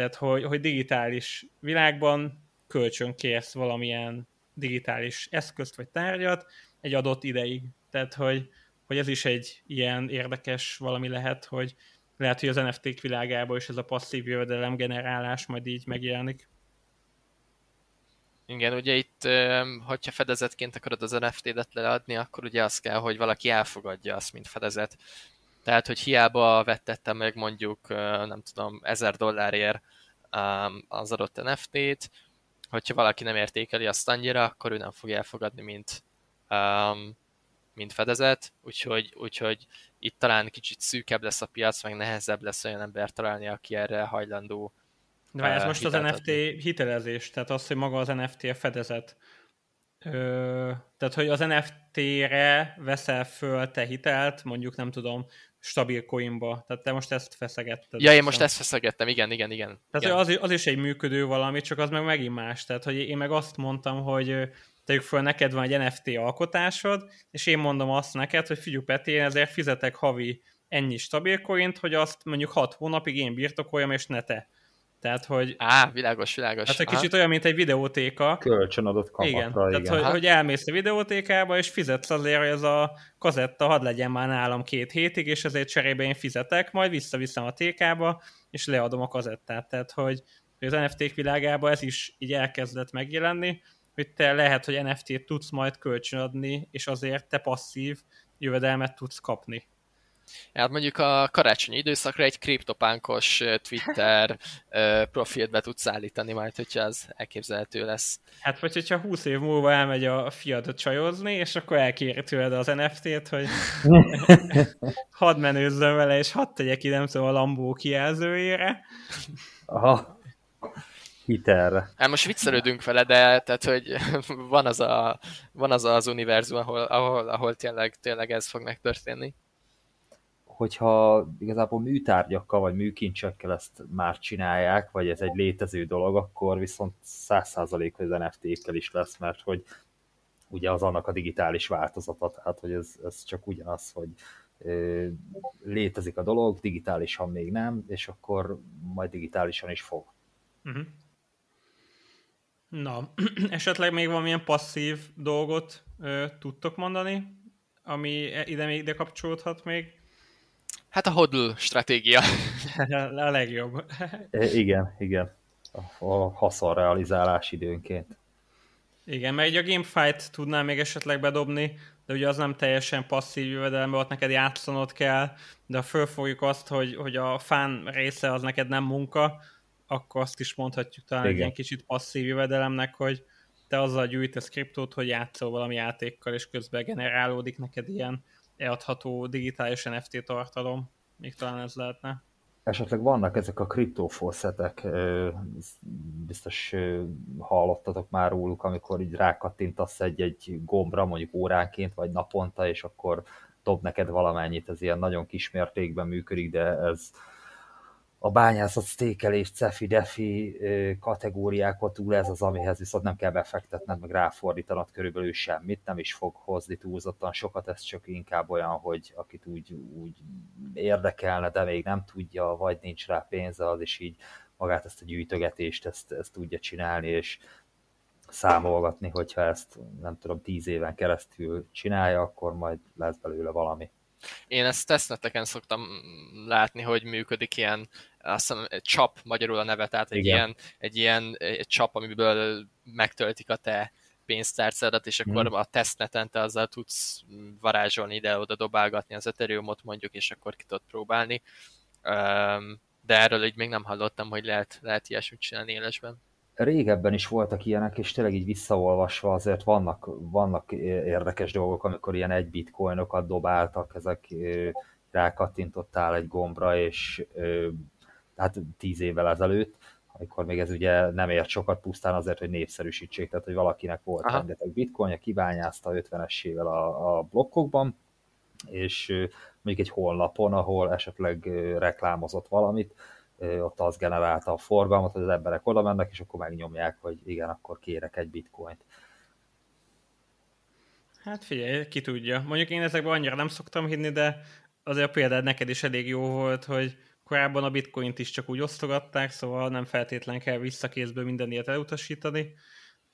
Tehát, hogy, hogy digitális világban kölcsön kérsz valamilyen digitális eszközt vagy tárgyat egy adott ideig. Tehát, hogy, hogy ez is egy ilyen érdekes valami lehet, hogy lehet, hogy az NFT-k világában is ez a passzív jövedelem generálás majd így megjelenik. Igen, ugye itt, hogyha fedezetként akarod az NFT-det leadni, akkor ugye az kell, hogy valaki elfogadja azt, mint fedezet. Tehát, hogy hiába vettettem meg mondjuk, nem tudom, 1000 dollárért az adott NFT-t, hogyha valaki nem értékeli azt annyira, akkor ő nem fogja elfogadni, mint, mint fedezet, úgyhogy, úgyhogy itt talán kicsit szűkebb lesz a piac, meg nehezebb lesz olyan ember találni, aki erre hajlandó de ez most az NFT adni. hitelezés, tehát az, hogy maga az NFT a fedezet. Ö, tehát, hogy az NFT-re veszel föl te hitelt, mondjuk nem tudom, stabil coinba. Tehát te most ezt feszegetted. Ja, én most ezt feszegettem, igen, igen, igen. Tehát igen. Az, az is egy működő valami, csak az meg megint más. Tehát, hogy én meg azt mondtam, hogy tegyük föl, neked van egy NFT alkotásod, és én mondom azt neked, hogy figyelj Peti, én ezért fizetek havi ennyi stabil coint, hogy azt mondjuk 6 hónapig én birtokoljam, és ne te. Tehát, hogy... Á, világos, világos. Hát egy kicsit olyan, mint egy videótéka. Kölcsönadott kamatra, igen. igen. Tehát, hogy, hogy elmész a videótékába, és fizetsz azért, hogy ez a kazetta hadd legyen már nálam két hétig, és ezért cserébe én fizetek, majd visszaviszem a tékába, és leadom a kazettát. Tehát, hogy az NFT-k világában ez is így elkezdett megjelenni, hogy te lehet, hogy NFT-t tudsz majd kölcsönadni, és azért te passzív jövedelmet tudsz kapni. Hát mondjuk a karácsonyi időszakra egy kriptopánkos Twitter profilt be tudsz állítani majd, hogyha az elképzelhető lesz. Hát vagy hogyha 20 év múlva elmegy a fiatot csajozni, és akkor elkéri tőled az NFT-t, hogy hadd menőzzön vele, és hadd tegyek ki, nem tudom, a Lambó kijelzőjére. Aha hitelre. Hát most viccelődünk vele, de tehát, hogy van az a, van az, az univerzum, ahol, ahol, ahol tényleg, tényleg ez fog megtörténni hogyha igazából műtárgyakkal vagy műkincsekkel ezt már csinálják, vagy ez egy létező dolog, akkor viszont 100% hogy az NFT-kkel is lesz, mert hogy ugye az annak a digitális változata, tehát hogy ez, ez csak ugyanaz, hogy ö, létezik a dolog, digitálisan még nem, és akkor majd digitálisan is fog. Uh-huh. Na, esetleg még valamilyen passzív dolgot ö, tudtok mondani, ami e, ide még ide kapcsolódhat még? Hát a hodl stratégia. a legjobb. igen, igen. A haszonrealizálás időnként. Igen, mert a gamefight tudnám még esetleg bedobni, de ugye az nem teljesen passzív jövedelme, ott neked játszanod kell, de ha fölfogjuk azt, hogy, hogy a fán része az neked nem munka, akkor azt is mondhatjuk talán Igen. egy ilyen kicsit passzív jövedelemnek, hogy te azzal gyűjtesz kriptót, hogy játszol valami játékkal, és közben generálódik neked ilyen eladható digitális NFT tartalom. Még talán ez lehetne. Esetleg vannak ezek a kriptóforszetek, biztos hallottatok már róluk, amikor így rákattintasz egy-egy gombra, mondjuk óránként, vagy naponta, és akkor dob neked valamennyit, ez ilyen nagyon kismértékben működik, de ez a bányászat, stékelés, cefi, defi kategóriákon túl ez az, amihez viszont nem kell befektetned, meg ráfordítanod körülbelül semmit, nem is fog hozni túlzottan sokat, ez csak inkább olyan, hogy akit úgy, úgy érdekelne, de még nem tudja, vagy nincs rá pénze, az is így magát ezt a gyűjtögetést, ezt, ezt tudja csinálni, és számolgatni, hogyha ezt nem tudom, tíz éven keresztül csinálja, akkor majd lesz belőle valami. Én ezt tesztneteken szoktam látni, hogy működik ilyen, azt hiszem, egy csap magyarul a neve, tehát egy Igen. ilyen, egy ilyen egy csap, amiből megtöltik a te pénztárcádat, és akkor hmm. a tesztneten te azzal tudsz varázsolni ide-oda dobálgatni az Ethereumot mondjuk, és akkor ki tudod próbálni. De erről így még nem hallottam, hogy lehet, lehet ilyesmit csinálni élesben régebben is voltak ilyenek, és tényleg így visszaolvasva azért vannak, vannak érdekes dolgok, amikor ilyen egy bitcoinokat dobáltak, ezek rákattintottál egy gombra, és hát tíz évvel ezelőtt, amikor még ez ugye nem ért sokat pusztán azért, hogy népszerűsítsék, tehát hogy valakinek volt Aha. rengeteg bitcoinja, kibányázta 50-esével a, a blokkokban, és mondjuk egy honlapon, ahol esetleg reklámozott valamit, ott az generálta a forgalmat, hogy az emberek oda mennek, és akkor megnyomják, hogy igen, akkor kérek egy bitcoint. Hát figyelj, ki tudja. Mondjuk én ezekben annyira nem szoktam hinni, de azért a példád neked is elég jó volt, hogy korábban a bitcoint is csak úgy osztogatták, szóval nem feltétlen kell visszakézből minden ilyet elutasítani.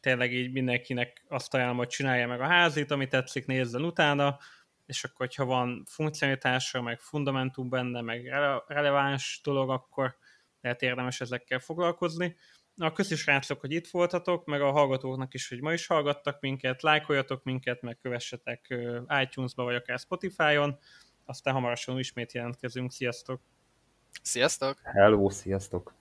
Tényleg így mindenkinek azt ajánlom, hogy csinálja meg a házit, ami tetszik, nézzen utána, és akkor, hogyha van funkcionitása, meg fundamentum benne, meg releváns dolog, akkor lehet érdemes ezekkel foglalkozni. Na, köszi srácok, hogy itt voltatok, meg a hallgatóknak is, hogy ma is hallgattak minket, lájkoljatok minket, meg kövessetek iTunes-ba, vagy akár Spotify-on, aztán hamarosan ismét jelentkezünk. Sziasztok! Sziasztok! Hello, sziasztok!